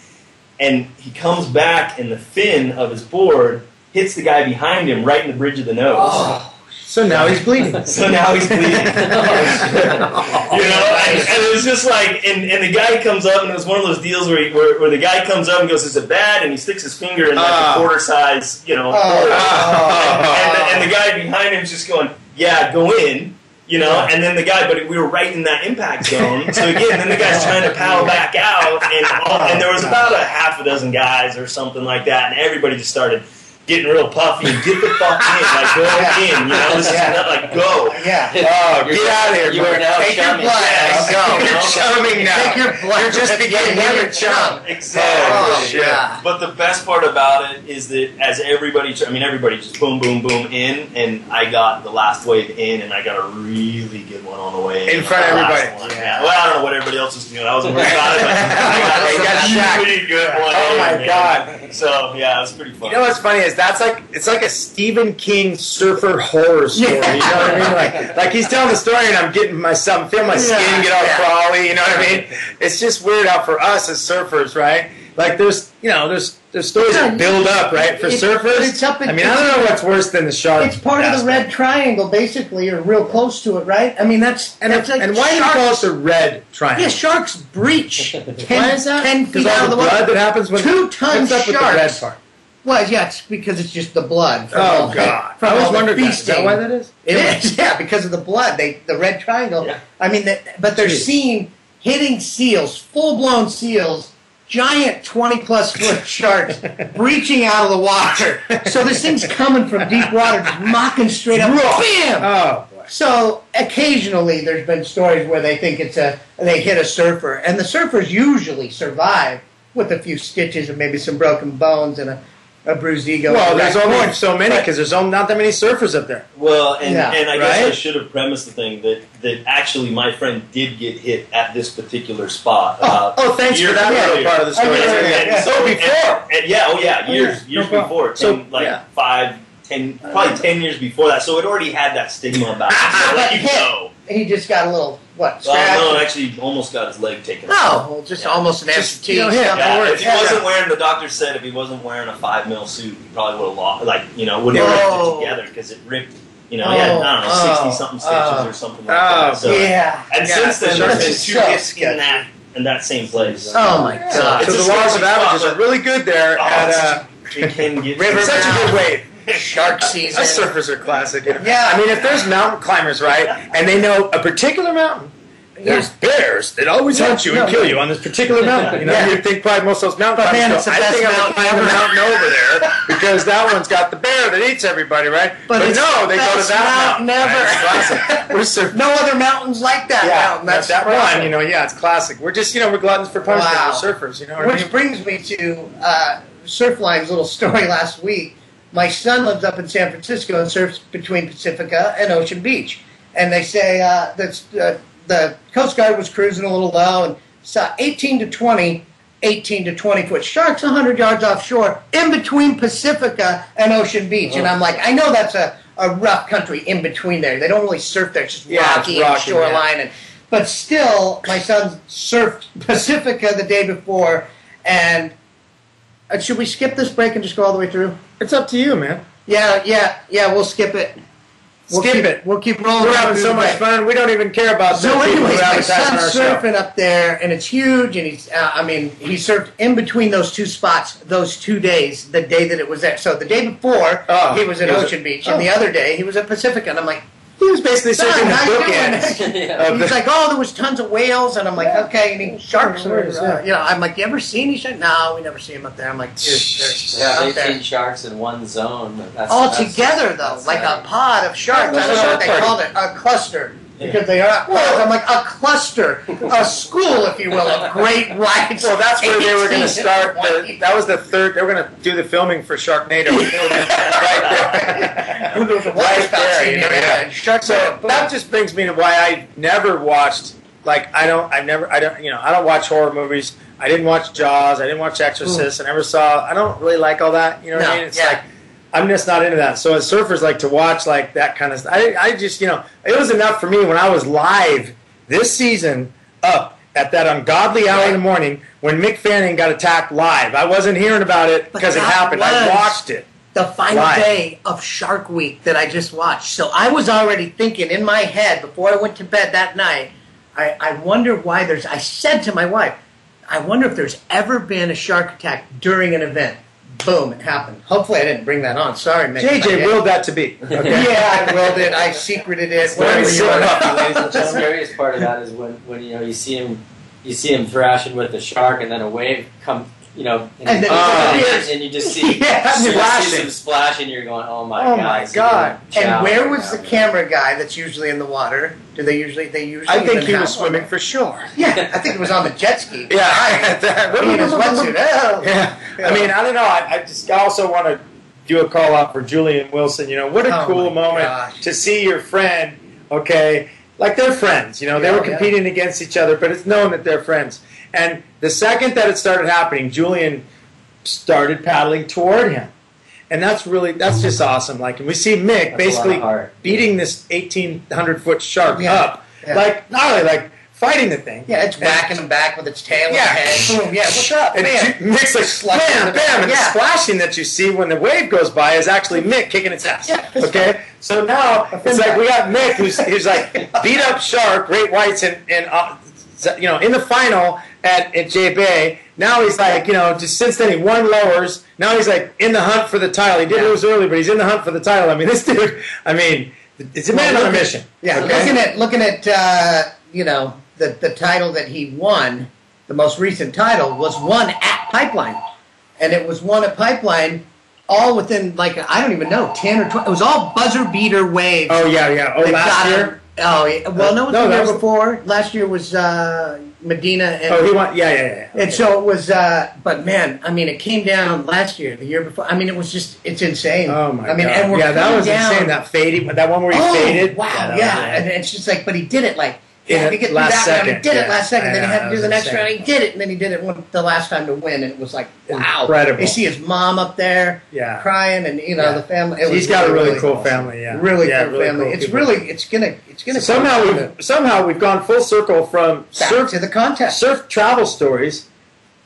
And he comes back, and the fin of his board hits the guy behind him right in the bridge of the nose.
So now he's bleeding. [laughs]
So now he's bleeding. [laughs] [laughs] you know, and, and it was just like, and, and the guy comes up, and it was one of those deals where, he, where, where the guy comes up and goes, "Is it bad?" And he sticks his finger in like
Ah.
a quarter size, you know,
Oh.
quarter.
Oh.
and, the, and the guy behind him's just going, "Yeah, go in." You know, and then the guy, but we were right in that impact zone. So again, then the guy's trying to paddle back out, and all, and there was about a half a dozen guys or something like that, and everybody just started getting real puffy. And get the fuck in, like go [laughs] in, you know, this is not like go.
Yeah.
Oh, get out of here,
You are now
Take your
chumming.
blood.
Yeah,
You're chumming now.
Take your blood.
You're just beginning
Yeah,
to
you're
chum.
Exactly.
Oh,
shit.
yeah.
But the best part about it is that as everybody, I mean, everybody just boom, boom, boom in, and I got the last wave in, and I got a really good one on the way
In front of everybody.
Yeah.
Well, I don't know what everybody else was doing. I wasn't worried but [laughs] I
got
got a really good one.
Oh
in,
my
man.
God.
So yeah, it was pretty fun.
You know what's funny is that's like it's like a Stephen King surfer horror story. You know what I mean? Like [laughs] like he's telling the story and I'm getting myself I'm feeling my skin
Yeah,
get all
yeah.
crawly. You know what I mean? It's just weird how for us as surfers, right? Like there's you know there's there's stories that build up right for
It-
surfers.
it's up in-
I mean I don't know what's worse than the shark.
It's part of the red triangle, basically, or real close to it, right? I mean, that's
And,
that's like
and why do you call it the red triangle?
Yeah, sharks breach [laughs] ten,
Why is that?
10
Because
feet out of
the
the water.
blood that happens when
Two-ton
what's up with the red
sharks. Well, yeah, it's because it's just the blood. From
Oh
all the-
God! [laughs]
From
I always
the
wondered that. Is that why that is?
It [laughs] is, yeah, because of the blood. They the red triangle.
Yeah.
I mean, the, but they're
Jeez.
seen hitting seals, full blown seals, giant twenty plus foot [laughs] sharks breaching out of the water. So this thing's coming from deep water, just mocking straight up. Bam!
Oh boy!
So occasionally, there's been stories where they think it's a they hit a surfer, and the surfers usually survive with a few stitches and maybe some broken bones and a, a bruised ego.
Well, there's only
board.
so many because there's not that many surfers up there.
Well, and,
Yeah,
and I guess I should have premised the thing that, that actually my friend did get hit at this particular spot.
Oh,
uh,
oh, thanks for that
earlier.
part of the story.
I mean,
And-
yeah, yeah.
so-
Oh, before.
and- and- yeah, oh yeah,
Oh,
years
yeah, no
years
problem.
before,
So,
ten, like
yeah.
five, ten, probably ten years before that. So it already had that stigma about it. So [laughs] let you know.
He just got a little what scratch?
Well, no, actually, almost got his leg taken. off.
No, well, just
Yeah.
almost an
Just,
amputee.
you know, hit.
something.
Yeah, if he wasn't wearing, the doctor said if he wasn't wearing a five mil suit, he probably would have lost, like, you know, wouldn't have
Oh.
ripped it together because it ripped, you know, he had, I don't know,
Oh,
60 something stitches
oh,
or something like
oh,
that. So,
yeah.
And
Yeah,
since then, there's been two
so
hits in that, in that same place.
Oh my god.
it's
so the laws of averages
spot,
are really good there
Oh,
at uh,
it can get
River
such a good wave.
Shark season.
Us surfers are classic.
Yeah.
I mean, if there's mountain climbers, right, and they know a particular mountain, there's bears that always hunt you and kill
no.
you on this particular mountain. You know,
Yeah.
you'd think probably most of those mountain
But man,
climbers
it's the
I
best
think I'm gonna
mountain
climb the
ever."
mountain over there [laughs] because that one's got the bear that eats everybody, right?
But it's
no,
the
they go to
best
that
mountain
mountain.
ever.
right? It's classic. We're surfing.
no other mountains like that
Yeah,
mountain. That's
that
impressive.
one, you know, yeah, it's classic. We're just, you know, we're gluttons for punishment.
Wow.
We're surfers, you know what I
Which
mean?
brings me to uh, Surfline's little story [laughs] last week. My son lives up in San Francisco and surfs between Pacifica and Ocean Beach. And they say uh, that uh, the Coast Guard was cruising a little low and saw 18 to 20, 18 to 20 foot sharks 100 yards offshore in between Pacifica and Ocean Beach. And I'm like, I know that's a, a rough country in between there. They don't really surf there. It's just
Yeah,
rocky, and
rocky,
shoreline. And But still, my son surfed Pacifica the day before, and uh, should we skip this break and just go all the way through?
It's up to you, man.
Yeah, yeah, yeah. We'll skip it. We'll
Skip
keep,
it.
We'll keep rolling.
We're having so much fun. We don't even care about
So, anyways, my
advertise on our
son's
show.
surfing up there, and it's huge. And he's, uh, I mean, he surfed in between those two spots, those two days, the day that it was there. So the day before,
Oh,
he was at Ocean Beach,
oh.
and the other day he was at Pacifica. And I'm like,
He was basically
searching
surfing the bookends. [laughs]
Yeah.
He's
the-
like, oh, there was tons of whales, and I'm like, okay, any sharks? Or,
Where's
uh, you know, I'm like, you ever see any sharks? No, we never see them up there. I'm like, dude, there's
Yeah,
out there.
18 sharks in one zone. That's,
all
that's-
together though, like
like-
a pod of sharks.
Yeah,
I don't know what they
shark
called it, a cluster. Because they are pods. I'm like a cluster, a school, if you will, of great whites.
Well, that's where they were going to start. The, that was the third. They were going to do the filming for Sharknado [laughs] right there.
Was a
Right there, you know, yeah.
Sharks.
So that just brings me to why I never watched. Like I don't, I never, I don't, you know, I don't watch horror movies. I didn't watch Jaws. I didn't watch Exorcist. I never saw. I don't really like all that. You know what
No,
I mean? It's
yeah.
like I'm just not into that. So as surfers, like to watch like that kind of stuff. I, I just, you know, it was enough for me when I was live this season up at that ungodly hour in the morning when Mick Fanning got attacked live. I wasn't hearing about it because it happened. I watched it.
the final
Live.
day of Shark Week that I just watched. So I was already thinking in my head before I went to bed that night. I, I wonder why there's. I said to my wife, I wonder if there's ever been a shark attack during an event. Boom! It happened. Hopefully, I didn't bring that on. Sorry, Mick. if I
JJ willed that to be. Okay. [laughs]
Yeah, I willed it. I secreted it.
very
Whatever you
silly.
want.
ladies and
The
gentlemen.
scariest part of that is when, when you know you see him you see him thrashing with the shark and then a wave come you know and,
And then
it
and, and you just see, [laughs]
Yeah,
you see
splashing.
some splash and you're going oh my
Oh
god
my
it's
God.
getting
And where was the camera guy that's usually in the water? Do they usually? They usually.
I think he was
one?
swimming for sure.
Yeah, I think it was on the jet ski. [laughs]
Yeah.
He [laughs] in his wetsuit. Oh.
Yeah. I mean, I don't know. I, I just also want to do a call out for Julian Wilson. You know, what a
Oh
cool moment
gosh.
to see your friend. Okay, like they're friends. You know, they
Yeah,
were
yeah.
competing against each other, but it's known that they're friends. And the second that it started happening, Julian started paddling toward him. And that's really that's just awesome. Like and we see Mick
That's
basically beating this eighteen hundred foot shark
Yeah.
up,
Yeah.
like not only like fighting the thing.
Yeah, it's
and-
whacking him back with its tail
Yeah.
and head. [laughs] Boom. Yeah, what's up,
and? Mick's like
Slugging
bam, bam, and the splashing that you see when the wave goes by is actually Mick kicking its ass.
Yeah.
Okay, so now it's like we got Mick who's, who's like beat up shark, great whites, and and uh, you know in the final at at J Bay. Now he's like you know just since then he won lowers. Now he's like in the hunt for the title. He did
Yeah.
lose early, but he's in the hunt for the title. I mean [laughs] this dude. I mean it's a man
Well,
on a mission.
Yeah,
okay?
looking at looking at uh, you know the the title that he won, the most recent title was won at Pipeline, and it was won at Pipeline, all within like I don't even know ten or twelve. It was all buzzer beater waves.
Oh yeah, yeah. Oh last year.
him- Oh yeah. well, no, it was
No,
the year
was-
before. Last year was uh, Medina and
Oh he won. Yeah, yeah, yeah.
And so it was, uh, but man, I mean, it came down last year, the year before. I mean, it was just, it's insane.
Oh my
I mean,
god!
and we're
yeah, that was
down-
insane. That fading, that one where he
oh,
faded.
Wow,
that
yeah,
was-
and it's just like, but he did it like. Yeah,
the
to get through
last
that round, he
second,
did it last second.
I
Then he had to do the next
insane.
round. He did it, and then he did it one, the last time to win, and it was like, wow,
Incredible.
You see his mom up there,
Yeah.
crying, and you know
Yeah.
the family. It
He's got a really cool
awesome.
family, yeah.
really
Yeah,
cool
really
family.
cool
it's
people.
really, it's gonna, it's gonna
somehow
come
we've somehow we've gone full circle from
back
surf
to the contest.
surf travel stories,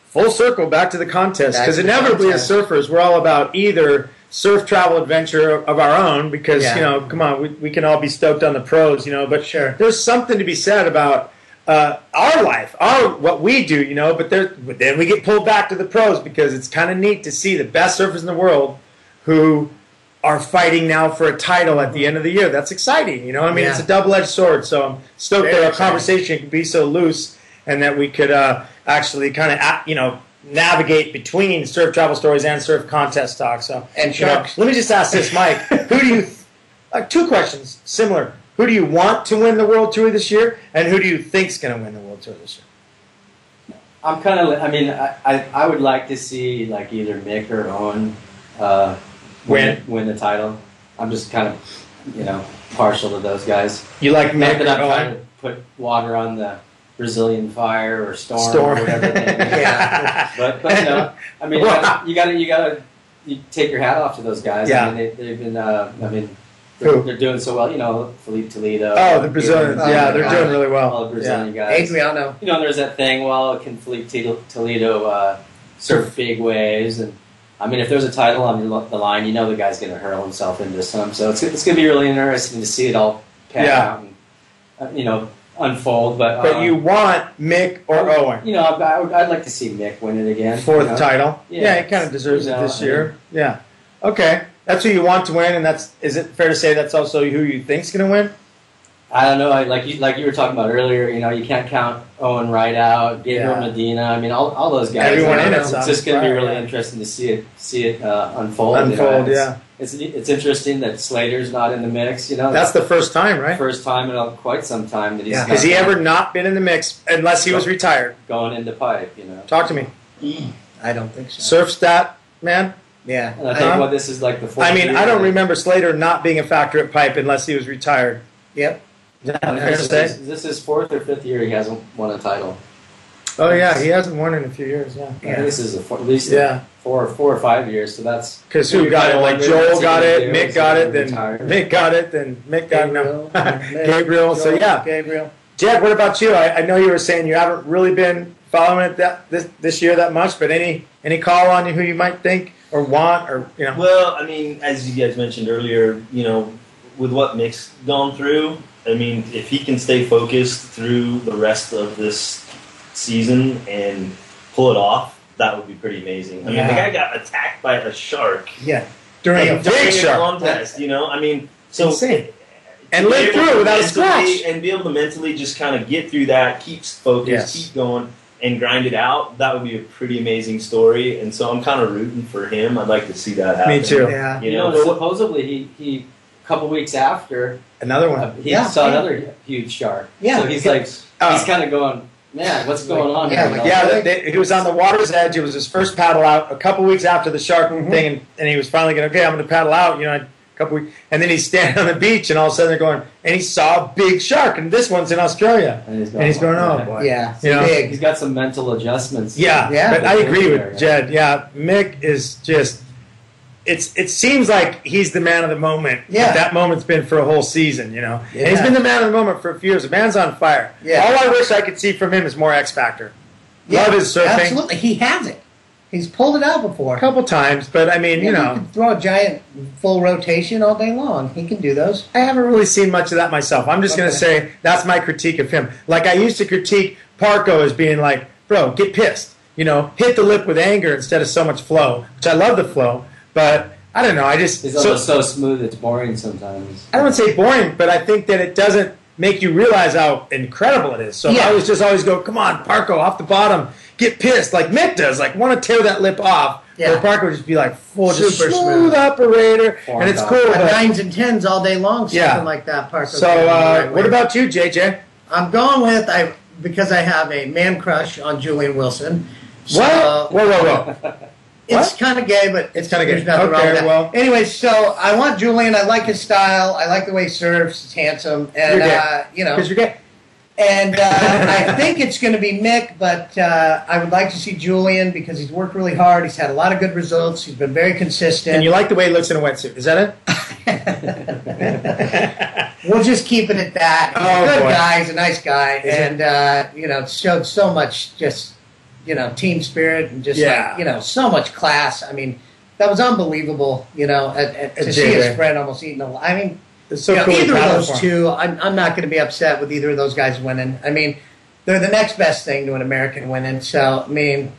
full circle back to the contest because inevitably as surfers we're all about either surf travel adventure of our own because
Yeah.
you know come on we, we can all be stoked on the pros you know but
Sure.
there's something to be said about uh, our life our what we do you know but there but then we get pulled back to the pros because it's kind of neat to see the best surfers in the world who are fighting now for a title at the end of the year. That's exciting, you know. I mean,
Yeah.
it's a double-edged sword. So I'm stoked
Very
that our
exciting.
conversation could be so loose and that we could uh, actually kind of, you know, navigate between surf travel stories and surf contest talk. So
And
you know, let me just ask this, Mike. [laughs] who do you? Uh, two questions, similar. Who do you want to win the World Tour this year, and who do you think's going to win the World Tour this year?
I'm kind of. I mean, I, I, I would like to see like either Mick or Owen uh, win win the title. I'm just kind of you know partial to those guys.
You like
Not
Mick
that I'm
or
trying
Owen?
to put water on the Brazilian fire or storm,
Storm.
or whatever. they. [laughs]
Yeah.
but but you know, I mean, you gotta [laughs] you gotta you gotta you take your hat off to those guys.
Yeah.
I mean, they, they've been. Uh, I mean, they're, they're doing so well. You know, Filipe Toledo.
Oh, the Brazilians.
Oh,
yeah, they're
yeah.
doing really well.
all the Brazilian guys.
Adriano.
You know, there's that thing. Well, can Filipe Toledo uh, surf big waves? And I mean, if there's a title on the the line, you know the guy's going to hurl himself into some. So it's it's going to be really interesting to see it all pan
Yeah.
out and uh, you know unfold. But
But
uh,
you want Mick or
I-
Owen
You know, I, I would, I'd like to see Mick win it again.
for
you know?
title?
Yeah.
Yeah, he kind of deserves
You
it
know,
this
I
year. Yeah. Okay, that's who you want to win, and that's is it fair to say that's also who you think's going to win?
I don't know. I, like you, like you were talking about earlier. You know, you can't count Owen Wright out, Gabriel
Yeah.
Medina. I mean, all, all those guys.
Everyone in
know,
it's
just going to be really
yeah.
interesting to see it see it uh, unfold. you know,
Unfold,
it's,
yeah.
It's it's interesting that Slater's not in the mix. You know,
That's the first time, right?
first time in a, quite some time that he's
Yeah.
not
Has he ever not been in the mix unless he was retired?
going into pipe. You know,
Talk to me.
I don't think so.
Surf stat, man.
Yeah.
and I think
Huh?
well, this is like the.
I mean,
year
I don't
that-
remember Slater not being a factor at pipe unless he was retired.
Yep.
Is that fair to
This
say?
is, this is fourth or fifth year he hasn't won a title.
Oh yeah, he hasn't won in a few years. Yeah.
I think this is a four, at least
Yeah.
four four or five years. So that's
Because who got it? Like Joel got it,
gonna.
Mick got it, then
retired?
Mick got it, then Mick got no.
Mick, [laughs]
Gabriel. So yeah,
Gabriel.
Jed, what about you? I, I know you were saying you haven't really been following it that this, this year that much, but any any call on who you might think or want or you know?
Well, I mean, as you guys mentioned earlier, you know, with what Mick's gone through, I mean, if he can stay focused through the rest of this season and pull it off, that would be pretty amazing. I mean, the guy got attacked by a shark
Yeah. During
A
a
big
during
shark.
contest. You know, I mean, so
Insane. And
live
through it without a scratch.
and be able to mentally just kind of get through that, keep focused,
Yes.
keep going, and grind it out. That would be a pretty amazing story. And so I'm kind of rooting for him. I'd like to see that happen.
Me too.
Yeah.
You
You
know,
know, supposedly he, he a couple weeks after
Another
uh,
one.
he
Yeah,
saw
yeah.
another huge shark.
Yeah.
So he's like
Oh.
he's kind of going, man, what's going on
Yeah,
here?
like,
Yeah, they, they, he was on the water's edge. It was his first paddle out. A couple weeks after the shark
Mhm.
thing, and, and he was finally going, okay, I'm going to paddle out. You know, a couple weeks, and then he's standing on the beach, and all of a sudden they're going, and he saw a big shark, and this one's in Australia,
and he's
and he's going, oh boy,
Yeah.
You know?
Big.
He's got some mental adjustments.
Yeah,
Yeah.
but I agree
Yeah.
with Jed. Yeah, Mick is just. It's. It seems like he's the man of the moment.
Yeah.
but that moment's been for a whole season, you know. And he's
Yeah.
been the man of the moment for a few years. The man's on fire.
Yeah.
All I wish I could see from him is more X Factor.
Yeah,
Love his surfing.
Absolutely. He has it. He's pulled it out before.
A couple times, but I mean, you know,
He can throw a giant full rotation all day long. He can do those.
I haven't really seen much of that myself. I'm just going to say that's my critique of him. Like I used to critique Parko as being like, bro, get pissed. You know, hit the lip with anger instead of so much flow, which I love the flow, but I don't know. I just
it's
so,
almost so smooth it's boring sometimes.
I don't want to say boring, but I think that it doesn't make you realize how incredible it is. So
Yeah.
I always just always go, come on, Parko, off the bottom, get pissed like Mick does, like want to tear that lip off.
Yeah.
Where Parko would just be like full, just
Super
smooth,
smooth.
operator,
Form
and it's cool.
But
But,
nines and tens all day long, something
Yeah.
like that. Parker.
so uh, what about you, JJ?
I'm going with I because I have a man crush on Julian Wilson. So,
What? Whoa, whoa, whoa! [laughs]
It's kind of gay, but
It's kinda gay.
There's nothing wrong
Okay,
with that.
well-
anyway, so I want Julian. I like his style. I like the way he surfs. He's handsome, and uh, you know,
Because you're gay.
and uh, [laughs] I think it's going to be Mick, but uh, I would like to see Julian because he's worked really hard. He's had a lot of good results. He's been very consistent.
And you like the way he looks in a wetsuit. Is that it? [laughs]
We'll just keep it at that. He's
Oh,
a good
boy.
guy. He's a nice guy,
Is
and uh, you know, showed so much just you know team spirit and just
Yeah.
like you know so much class. I mean, that was unbelievable. You know, at, at, to see his friend almost eating I mean,
It's so
you know,
cool.
either of those two, I'm, I'm not going to be upset with either of those guys winning. I mean, they're the next best thing to an American winning. So I mean,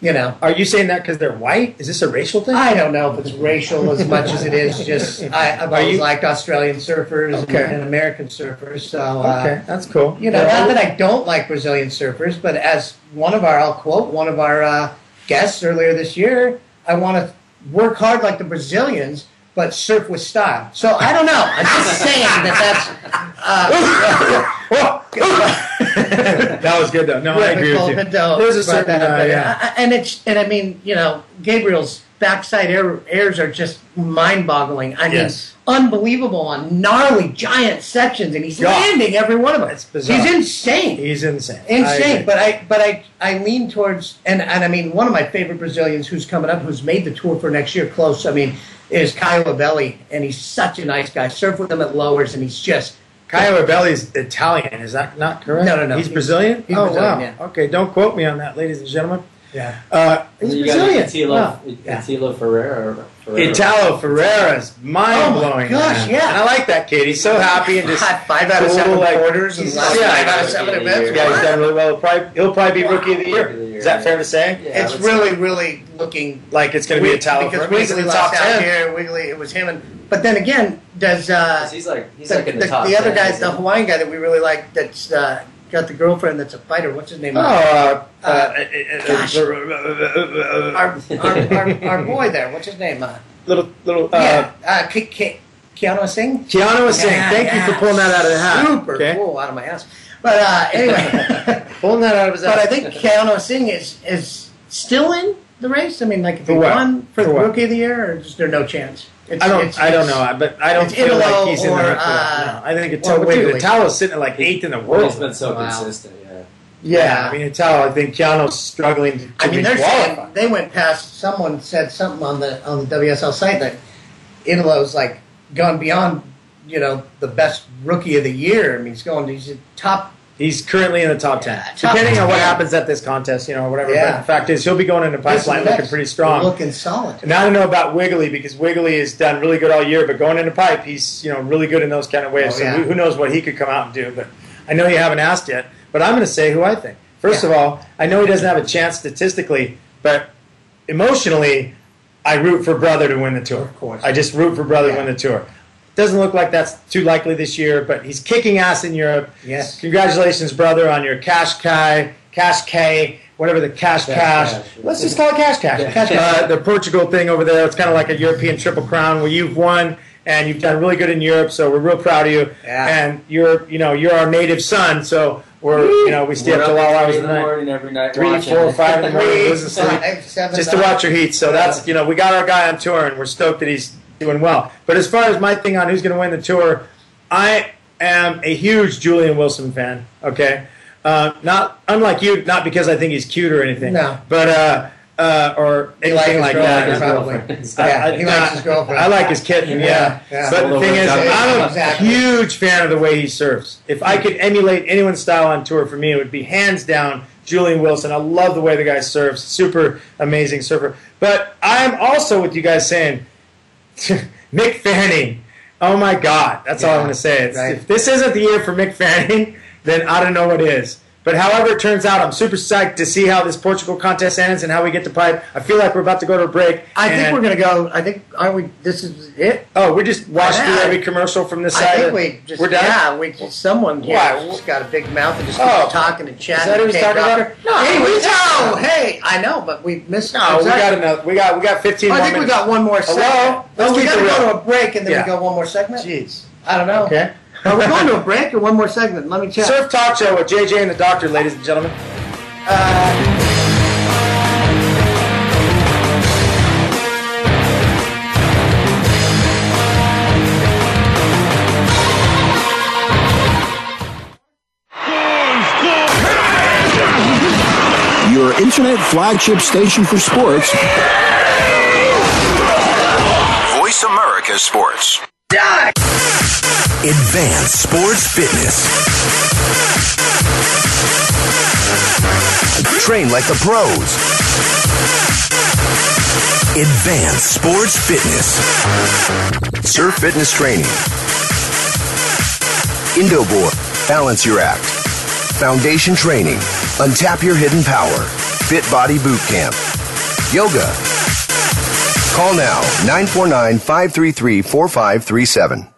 you know.
Are you saying that because they're white? Is this a racial thing?
I don't know if it's racial as much as it is just [laughs] I, I've always
you-
liked Australian surfers and-
Okay.
and, American surfers. So uh,
okay, that's cool.
you know,
Yeah.
not that I don't like Brazilian surfers, but as one of our, I'll quote one of our uh, guests earlier this year, I want to work hard like the Brazilians, but surf with style. So I don't know. I'm just saying that that's. Uh,
that was good though. No, I agree with you.
Pinto
There's a certain,
that
uh, yeah.
I- I- and it's and I mean, you know, Gabriel's backside air, airs are just mind-boggling. I mean,
Yes.
unbelievable on gnarly, giant sections, and he's landing every one of them.
It's bizarre.
He's insane.
He's insane.
Insane,
agree.
but I but I I lean towards and and I mean one of my favorite Brazilians who's coming up who's made the tour for next year close. I mean is Caio Ibelli, and he's such a nice guy. Surf with him at lowers, and he's just
Caio Ibelli's Italian, is that not correct?
No, no, no.
He's,
He's-
Brazilian?
he's
oh,
Brazilian,
wow.
yeah.
Okay, don't quote me on that, ladies and gentlemen.
yeah.
Uh, he's
you
Brazilian.
got Italo,
Wow.
Yeah.
Italo Ferreira. Ferreira.
Italo Ferreira's mind blowing.
Oh my gosh, yeah.
And I like that kid. He's so happy and just
Had five out of seven
like-
quarters and
he's-
last
yeah,
five out of seven events.
year.
Yeah, he's done really well. He'll probably, he'll probably be rookie of the
Rookie of the
year.
year,
Is that fair to say?
Yeah,
it's
let's-
really, really looking
Like it's going to be
a
Italo
because
Ferreira. He's in
Wiggolly
the top
lost out
10.
here. Wiggolly, it was him, and but then again, does uh,
'Cause He's like he's
the,
like in the,
the,
top.
the other
10,
guy, the? Hawaiian guy that we really like, that's uh, got the girlfriend that's a fighter. What's his name?
Oh, uh,
our, our, boy there. What's his name? Uh,
little, little, uh,
yeah, uh, Ke- Ke- Keanu Asing.
Keanu
Yeah,
thank you for pulling that out of the hat.
Super cool out of my ass. But uh, [laughs] anyway, [laughs]
Pulling that out of his
but. I think [laughs] Keanu Asing is is still in the race. I mean, like if he won for, the rookie of the year, or just there's no chance. It's,
I don't.
it's-
I don't
it's-
know, but I don't feel like he's in the
or,
hunt for that.
uh,
No, I think
or
Italo. Wait,
Wiggolly.
Italo's sitting at like eighth in the world.
He's been so
Wow.
consistent. Yeah.
Yeah, I mean Italo. I think Keanu's struggling to,
I mean, they're saying they went past. Someone said something on the on the WSL site that Italo's like gone beyond, you know, the best rookie of the year. I mean, he's going. He's a top.
He's currently in the top ten.
Yeah, top
Depending on what happens at this contest, you know, whatever.
Yeah.
But the fact is, he'll be going into pipeline looking pretty strong.
looking solid.
Now I don't know about Wiggolly because Wiggolly has done really good all year, but going into pipe, he's you know really good in those kind of ways.
Oh,
so
yeah.
who, who knows what he could come out and do? But I know you haven't asked yet. But I'm going to say who I think. First of all, I know he doesn't have a chance statistically, but emotionally, I root for brother to win the tour.
Of course.
I just root for brother to win the tour. Doesn't look like that's too likely this year, but he's kicking ass in Europe.
Yes.
Congratulations, brother, on your cash Kai, cash K, whatever the cash cash.
cash.
Let's just call it cash cash.
Cash
Uh, the Portugal thing over there, it's kind of like a European triple crown where you've won and you've done really good in Europe, so we're real proud of you.
Yeah.
And you're, you know, you're our native son, so we're, you know, we stay
We're
up till all hours of
in
the
the
night.
morning every night.
Three,
watching
four, five in the morning,
Three,
losing sleep just to watch your heat. So that's you know we got our guy on tour and we're stoked that he's doing well. But as far as my thing on who's going to win the tour, I am a huge Julian Wilson fan. Okay, uh, not unlike you, not because I think he's cute or anything.
No.
but uh, uh, or
He likes
anything
his
like that.
girlfriend, probably. [laughs] Yeah, he likes his girlfriend.
I like his kitten. Yeah,
Yeah, yeah.
but the thing is, I'm a
Exactly.
huge fan of the way he surfs. If I could emulate anyone's style on tour, for me, it would be hands down Julian Wilson. I love the way the guy surfs. Super amazing surfer. But I'm also with you guys saying [laughs] Mick Fanning. Oh my God, that's all I'm going to say.
Right.
If this isn't the year for Mick Fanning, [laughs] then I don't know what is. But however it turns out, I'm super psyched to see how this Portugal contest ends and how we get to pipe. I feel like we're about to go to a break.
I think we're going to go. I think aren't we? This is it.
Oh, we just watched
Yeah.
through every commercial from this
I
side.
think we just
we're done.
yeah. We just someone here
Why?
just got a big mouth and just
Oh.
keeps talking and chatting.
Is that who he's
Can't
talking
talk.
about?
No, hey,
we
we
know.
know. Hey, I know, but we missed.
No, we got
exactly.
enough. We got we got 15
I
more
think we got one more segment.
Hello? Let's
Oh, we
keep
got to go to a break and then
Yeah.
we go one more segment.
Jeez.
I don't know.
Okay.
Are we going to a break or one more segment? Let me check.
Surf Talk Show with JJ and the Doctor, ladies and gentlemen.
Uh, your internet flagship station for sports.
Voice America Sports. Advanced Sports Fitness. Train like the pros. Advanced Sports Fitness. Surf Fitness Training. Indoboard. Balance your act. Foundation Training. Untap your hidden power. Fit Body Boot Camp. Yoga. Call now 949 533 4537.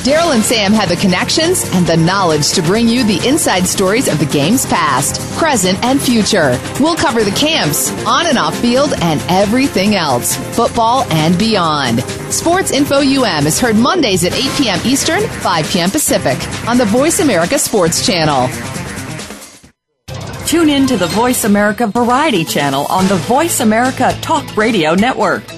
Daryl and Sam have the connections and the knowledge to bring you the inside stories of the game's past, present, and future. We'll cover the camps, on and off field, and everything else, football and beyond. Sports Info UM is heard Mondays at 8 p.m. Eastern, 5 p.m. Pacific on the Voice America Sports Channel.
Tune in to the Voice America Variety channel on the Voice America Talk Radio Network.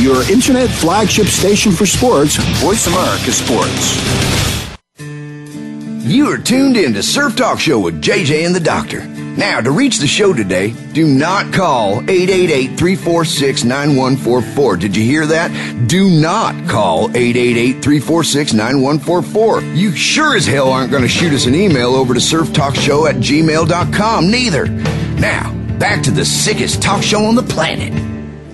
Your internet flagship station for sports, Voice America Sports.
You are tuned in to Surf Talk Show with JJ and the Doctor. Now, to reach the show today, do not call 888-346-9144. Did you hear that? Do not call 888-346-9144. You sure as hell aren't going to shoot us an email over to surftalkshow at gmail.com neither. Now, back to the sickest talk show on the planet.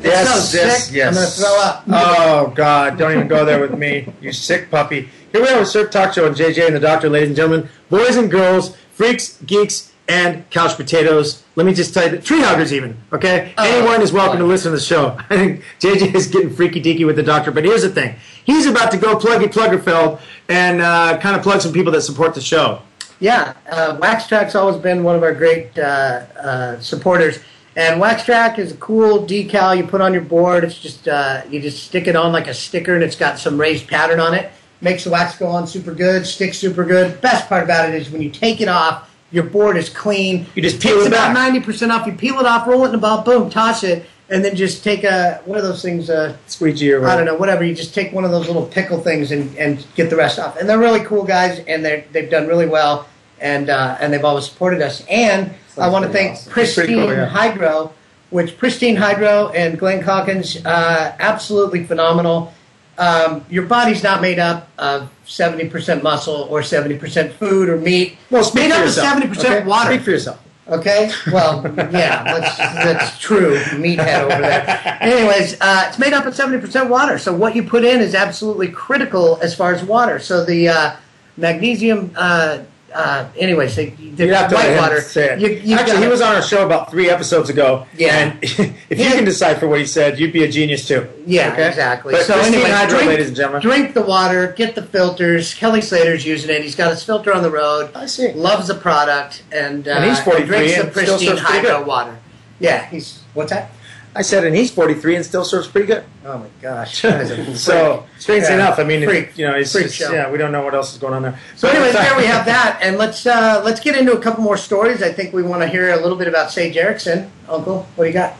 Yes,
so
yes,
sick,
yes.
I'm gonna throw up.
Oh God! Don't even go there with me, you sick puppy. Here we are with Surf Talk Show and JJ and the Doctor, ladies and gentlemen, boys and girls, freaks, geeks, and couch potatoes. Let me just tell you, that tree huggers even. Okay,
Oh,
anyone is welcome to listen to the show. [laughs] I think JJ is getting freaky deaky with the Doctor, but here's the thing: he's about to go pluggy pluggerfeld and uh, kind of plug some people that support the show.
Yeah, uh, Wax Track's always been one of our great uh, uh, supporters. And Wax Track is a cool decal you put on your board. It's just uh, you just stick it on like a sticker, and it's got some raised pattern on it. Makes the wax go on super good, sticks super good. Best part about it is when you take it off, your board is clean.
You just peel
It's
it
about ninety percent off. You peel it off, roll it in a ball, boom, toss it, and then just take a what are those things? Uh,
Squeegee or
I don't know, whatever. You just take one of those little pickle things and, and get the rest off. And they're really cool guys, and they they've done really well, and uh, and they've always supported us. And I want to thank
awesome.
Pristine
Pretty cool, yeah.
Hydro, which Pristine Hydro and Glenn Calkins, uh, absolutely phenomenal. Um, your body's not made up of seventy percent muscle or seventy percent food or meat.
Well,
it's
speak
made
for
up of seventy percent
okay?
water.
Speak for yourself.
Okay, well, yeah, that's, that's true. Meathead over there. Anyways, uh, it's made up of seventy percent water. So what you put in is absolutely critical as far as water. So the uh, magnesium. Uh, uh, anyways, the, the
You have to
white
let him say it.
You, you
Actually, he was on our show about three episodes ago.
Yeah.
And [laughs] if you can decipher what he said, you'd be a genius too.
Yeah,
Okay?
exactly.
But
so anyway,
Hydro,
drink,
ladies and gentlemen.
drink the water, get the filters. Kelly Slater's using it. He's got his filter on the road.
I see.
Loves the product, and, uh,
And he's 43
drinks the
and
pristine hydro water. Yeah, he's what's that?
I said, and he's 43 and still serves pretty good.
Oh my gosh! [laughs] that is a freak.
So, strangely
Yeah,
enough, I mean,
freak,
you know, it's
freak
just, yeah, we don't know what else is going on there.
So, anyway, there we have that, and let's uh, let's get into a couple more stories. I think we want to hear a little bit about Sage Erickson. Uncle, what do you got?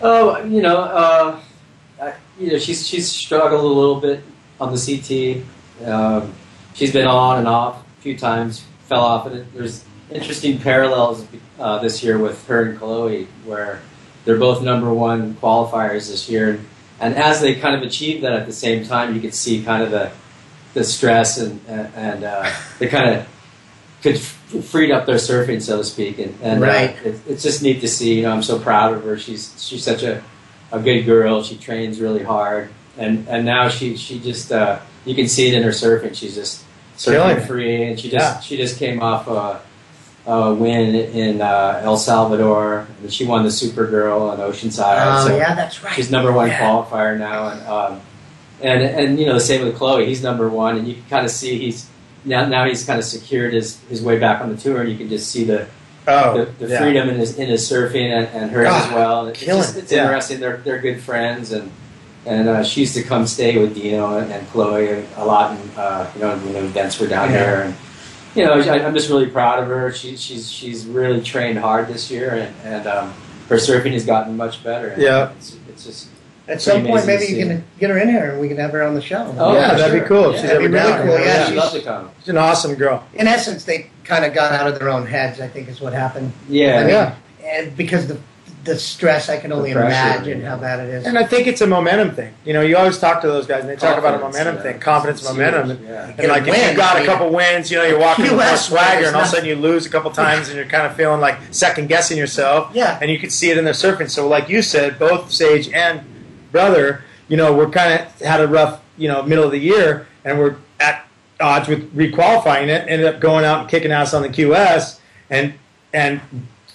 Oh, you know, uh, I- you know, she's she's struggled a little bit on the CT. Um, she's been on and off a few times, fell off, and it, there's interesting parallels uh, this year with her and Kolohe, where they're both number one qualifiers this year, and, as they kind of achieved that at the same time, you could see kind of the the stress and and, uh, they kind of could f- freed up their surfing, so to speak, and, and
Right.
uh, it, it's just neat to see. You know, I'm so proud of her. She's she's such a, a good girl. She trains really hard, and and now she she just uh, you can see it in her surfing. She's just
Killing
surfing
it.
free, and she just
Yeah.
she just came off a, a win in uh, El Salvador, and she won the Supergirl on Oceanside.
Oh,
so
yeah, that's right.
She's number one
Yeah.
qualifier now, and um, and and you know the same with Kolohe. He's number one, and you can kind of see he's now now he's kind of secured his, his way back on the tour, and you can just see the
Oh,
the, the
yeah.
freedom in his in his surfing and, and hers
God,
as well. It's,
killing
just, it's
yeah.
interesting. They're they're good friends, and and uh, she used to come stay with Dino and, and Kolohe a lot, and uh, you know when the events were down
Yeah.
there, and you know I, I'm just really proud of her. She, she's she's really trained hard this year, and and um, her surfing has gotten much better.
Yeah.
it's, it's just
At some point, maybe you can get her in here and we can have her on the show.
Oh,
yeah, that'd
sure.
be cool. if
Yeah,
she's
that'd be really
down
cool,
here.
yeah, she's-
love to come.
She's an awesome girl.
In essence, they kind of got out of their own heads. I think is what happened.
Yeah,
I mean,
Yeah.
and because the the stress, I can only imagine how bad it is.
And I think it's a momentum thing. You know, you always talk to those guys and they talk about a momentum
yeah.
thing, confidence,
It's
momentum.
huge,
And,
yeah.
and like if
Win,
you got
I
a
mean,
couple wins, you know, you're walking with [laughs] more swagger and all of a sudden you lose a couple times and you're kind of feeling like second guessing yourself.
Yeah.
And you can see it in their surfing. So like you said, both Sage and brother, you know, we're kind of had a rough, you know, middle of the year and we're at odds with requalifying it, ended up going out and kicking ass on the QS and and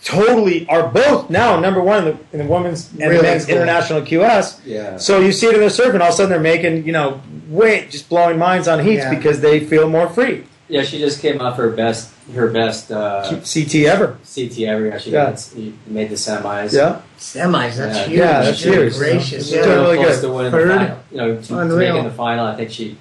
totally are both now number one in the, in the women's and
Really
men's
cool.
international QS.
Yeah.
So you see it in their surfing, all of a sudden they're making, you know, way just blowing minds on heats
Yeah.
because they feel more free.
Yeah, she just came off her best her best uh,
CT ever.
CT ever. Yeah, she
Yeah.
got, made the semis.
Yeah.
Semis, that's
Yeah.
huge.
Yeah, that's
Good
huge.
Gracious.
She's
Yeah.
doing really good.
to winning
Third.
the final. You know, to
Unreal.
making the final. I think she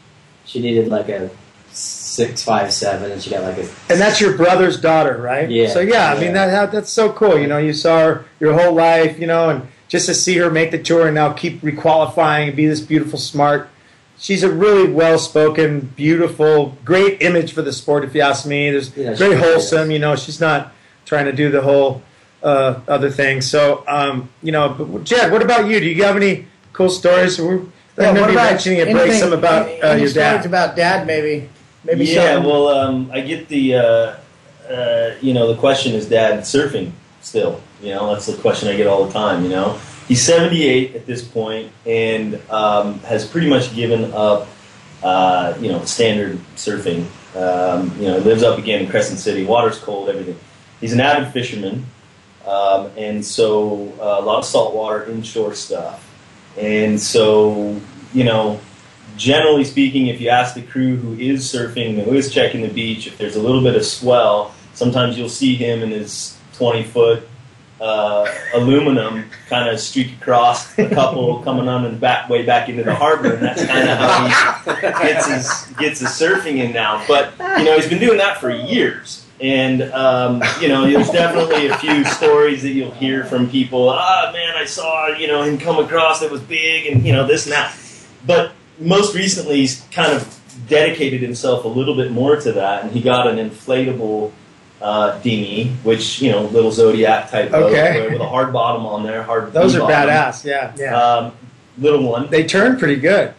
she needed like a six five seven, and she got like a
And that's your brother's daughter, right?
Yeah.
So yeah, I mean that, that that's so cool. You know, you saw her your whole life, you know, and just to see her make the tour and now keep requalifying and be this beautiful, smart. She's a really well-spoken, beautiful, great image for the sport. If you ask me, there's
Yeah,
very
really
wholesome. You know, she's not trying to do the whole uh, other thing. So, um, you know, but Jed, what about you? Do you have any cool stories? We're, I
Yeah,
remember
what
you
about
mentioning it, break
anything-
some about uh,
any
your dad.
about dad, maybe. Maybe
yeah,
something.
well, um, I get the, uh, uh, you know, the question is dad surfing still? You know, that's the question I get all the time, you know. He's 78 at this point and um, has pretty much given up, uh, you know, standard surfing. Um, you know, lives up again in Crescent City. Water's cold, everything. He's an avid fisherman, um, and so uh, a lot of saltwater inshore stuff. And so, you know, generally speaking, if you ask the crew who is surfing, who is checking the beach, if there's a little bit of swell, sometimes you'll see him in his 20 foot uh, aluminum kind of streak across a couple [laughs] coming on and back way back into the harbor, and that's kind of how he gets his gets his surfing in now. But you know, he's been doing that for years. And um, you know, there's definitely a few stories that you'll hear from people. Ah, man, I saw you know him come across. It was big, and you know this and that. But most recently, he's kind of dedicated himself a little bit more to that, and he got an inflatable uh, dinghy, which you know, little zodiac type boat
Okay.
with a hard bottom on there. Hard.
Those are
V-bottom.
badass. Yeah.
yeah.
Um, little one.
They turn pretty good.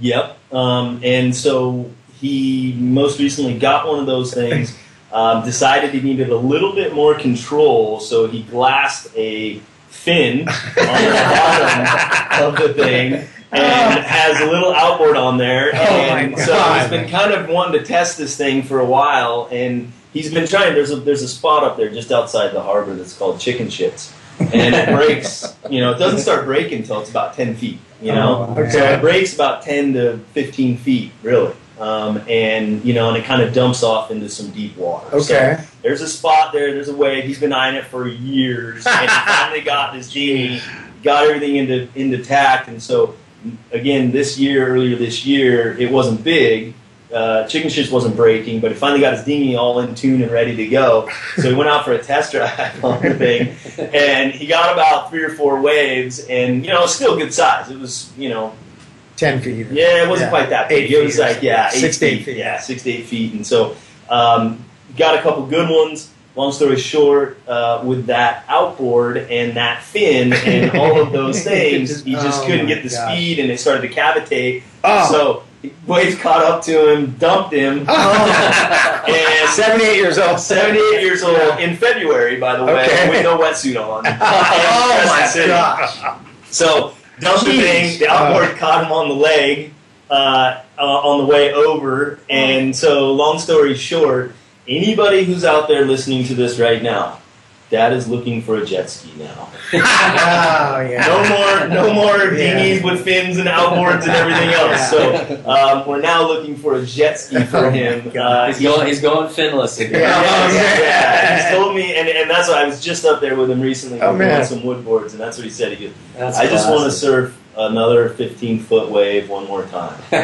Yep. Um, and so he most recently got one of those things. [laughs] Um, decided he needed a little bit more control, so he glassed a fin on the bottom [laughs] of the thing and has a little outboard on there.
Oh my
And so he's been kind of wanting to test this thing for a while, and he's been trying. There's a there's a spot up there just outside the harbor that's called Chicken Shits, and it breaks. You know, it doesn't start breaking until it's about ten feet. You know,
Oh, okay.
so it breaks about ten to fifteen feet, really. Um, and you know, and it kind of dumps off into some deep water. So
Okay.
there's a spot there. There's a wave. He's been eyeing it for years, and he [laughs] finally got his genie, got everything into into tact. And so, again, this year, earlier this year, it wasn't big. Uh, chicken shits wasn't breaking, but he finally got his dinghy all in tune and ready to go. So he went out for a test drive on the thing, [laughs] and he got about three or four waves, and you know, still good size. It was, you know,
Ten feet.
yeah, it wasn't
Yeah.
quite that big.
Eight
it was
feet
like yeah, eight
Six to eight
feet.
feet.
Yeah, six to eight feet. And so um, got a couple good ones. Long story short, uh, with that outboard and that fin and all of those [laughs] things,
Just-
he just
oh
couldn't get the
gosh.
speed, and it started to cavitate.
Oh.
So waves caught up to him, dumped him, [laughs] [laughs] and
78 years old.
78 years old in February, by the way,
Okay.
with no wetsuit on.
oh my
City.
gosh.
So dumped the thing. The outboard caught him on the leg uh, uh, on the way over, and so long story short, anybody who's out there listening to this right now, Dad is looking for a jet ski now. [laughs]
Oh yeah.
No more, no more
Yeah.
dinghies with fins and outboards and everything [laughs] else. So um, we're now looking for a jet ski for him. Uh,
he's going he's going finless again.
yeah,
Oh,
yeah,
yeah.
He's told me, and, and that's why I was just up there with him recently.
Oh,
we
man.
some wood boards, and that's what he said. He goes,
That's
I just want to
classic.
surf another 15 foot wave one more time. [laughs] So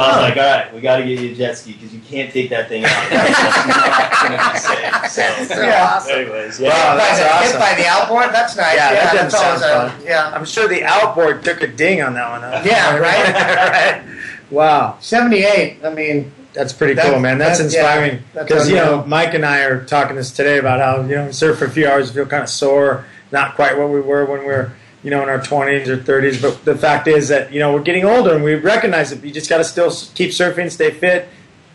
I was like, all right, we got to get you a jet ski because you can't take that thing out. That's not going to be safe. [laughs] So,
Yeah. Awesome.
anyways,
Wow, that's awesome.
Hit by the outboard. That's nice.
Yeah, that
that's
doesn't sound
always a-
fun.
Yeah.
I'm sure the outboard took a ding on that one. Huh?
Yeah. Right. [laughs]
right. Wow.
Seventy-eight. I mean,
That's pretty
That-
cool, man. That's
that-
inspiring.
yeah,
Because you know. Mike and I are talking this today about how you know we surf for a few hours, feel kind of sore, not quite what we were when we were you know in our twenties or thirties. But the fact is that you know we're getting older, and we recognize it. You just got to still keep surfing, stay fit.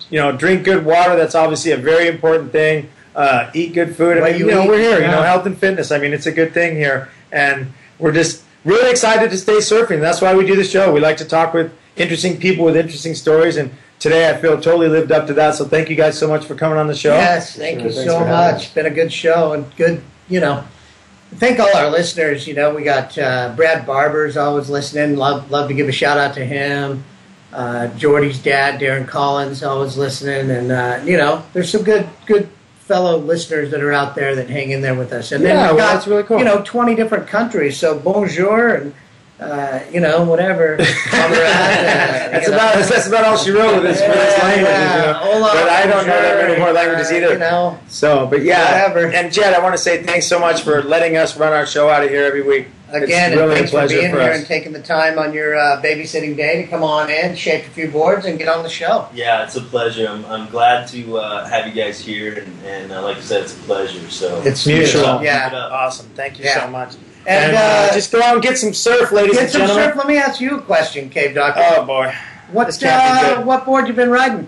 You know, drink good water. That's obviously a very important thing. Uh, eat good food. I mean,
you
you know,
eat,
we're here. You know, health and fitness. I mean, it's a good thing here, and we're just really excited to stay surfing. That's why we do the show. We like to talk with interesting people with interesting stories, and today I feel totally lived up to that. So thank you guys so much for coming on the show.
yes. Thank
Sure,
you
thanks
so
for having
much. Been a good show and good you know, thank all our listeners. You know, we got uh, Brad Barber's always listening. Love love to give a shout out to him. Uh, Jordy's dad, Darren Collins, always listening, and uh, you know, there's some good good fellow listeners that are out there that hang in there with us. And then
Yeah,
we've
well,
got
that's really cool.
you know 20 different countries. So bonjour and uh, you know whatever. [laughs]
That's about that's about all she wrote with this, with this language.
yeah.
You know? But I don't know that many more
bonjour,
languages
uh,
either.
You know,
So, but yeah,
Whatever.
and Jed, I want to say thanks so much for letting us run our show out of here every week.
again,
it's really
thanks
a pleasure
for being
for
here
us.
and taking the time on your uh, babysitting day to come on in, shape a few boards, and get on the show.
Yeah, it's a pleasure. I'm, I'm glad to uh, have you guys here, and, and uh, like I said, it's a pleasure. So
It's
mutual.
Keep it
Yeah.
Awesome. Thank you
Yeah.
so much.
And,
And, uh,
uh,
just go out and get some surf, ladies
Get
and
some
gentlemen.
surf. Let me ask you a question, Cave Doctor.
Oh boy.
what
this
uh, what board you been riding?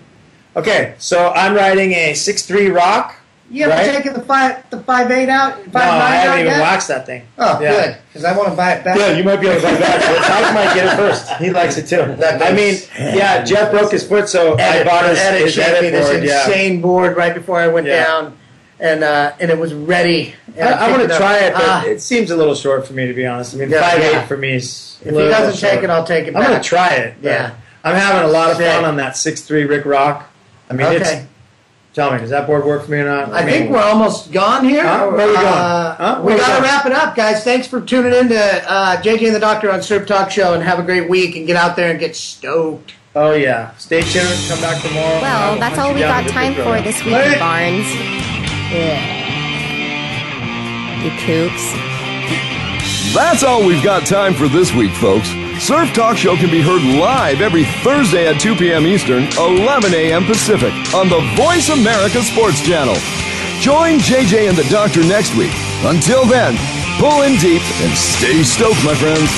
Okay, so I'm riding a six three rock.
You haven't
Right.
taken the five the five eight out? Five
no, I haven't even
yet?
waxed that thing.
Oh,
Yeah.
good, because I want to buy it back.
Yeah, you might be able to buy that. but Mike might get it first. He likes it too.
That
I mean, yeah, Jeff broke his foot, so I bought his,
edit
his edit
this
board. Yeah.
insane board right before I went
Yeah.
down, and uh, and it was ready.
I, I want to try it, but
Ah,
it seems a little short for me to be honest. I mean,
Yeah,
five
yeah.
eight for me is.
if he doesn't
short.
take it, I'll take it
I'm gonna try it.
Yeah.
I'm having a lot of
Sick.
fun on that six three Rick Rock. I mean, it's.
Okay.
Tell me, does that board work for me or not?
I
mean,
think we're almost gone here.
Huh? Where are we going?
Uh,
Huh?
We
Where we
got to wrap it up, guys. Thanks for tuning in to uh, JJ and the Doctor on Surf Talk Show, and have a great week. And get out there and get stoked.
Oh yeah, stay tuned. Come back tomorrow.
Well, that's all we got time for this week, Barnes. You kooks.
That's all we've got time for this week, folks. Surf Talk Show can be heard live every Thursday at 2 p.m. Eastern, 11 a.m. Pacific on the Voice America Sports Channel. Join JJ and the Doctor next week. Until then, pull in deep and stay stoked, my friends.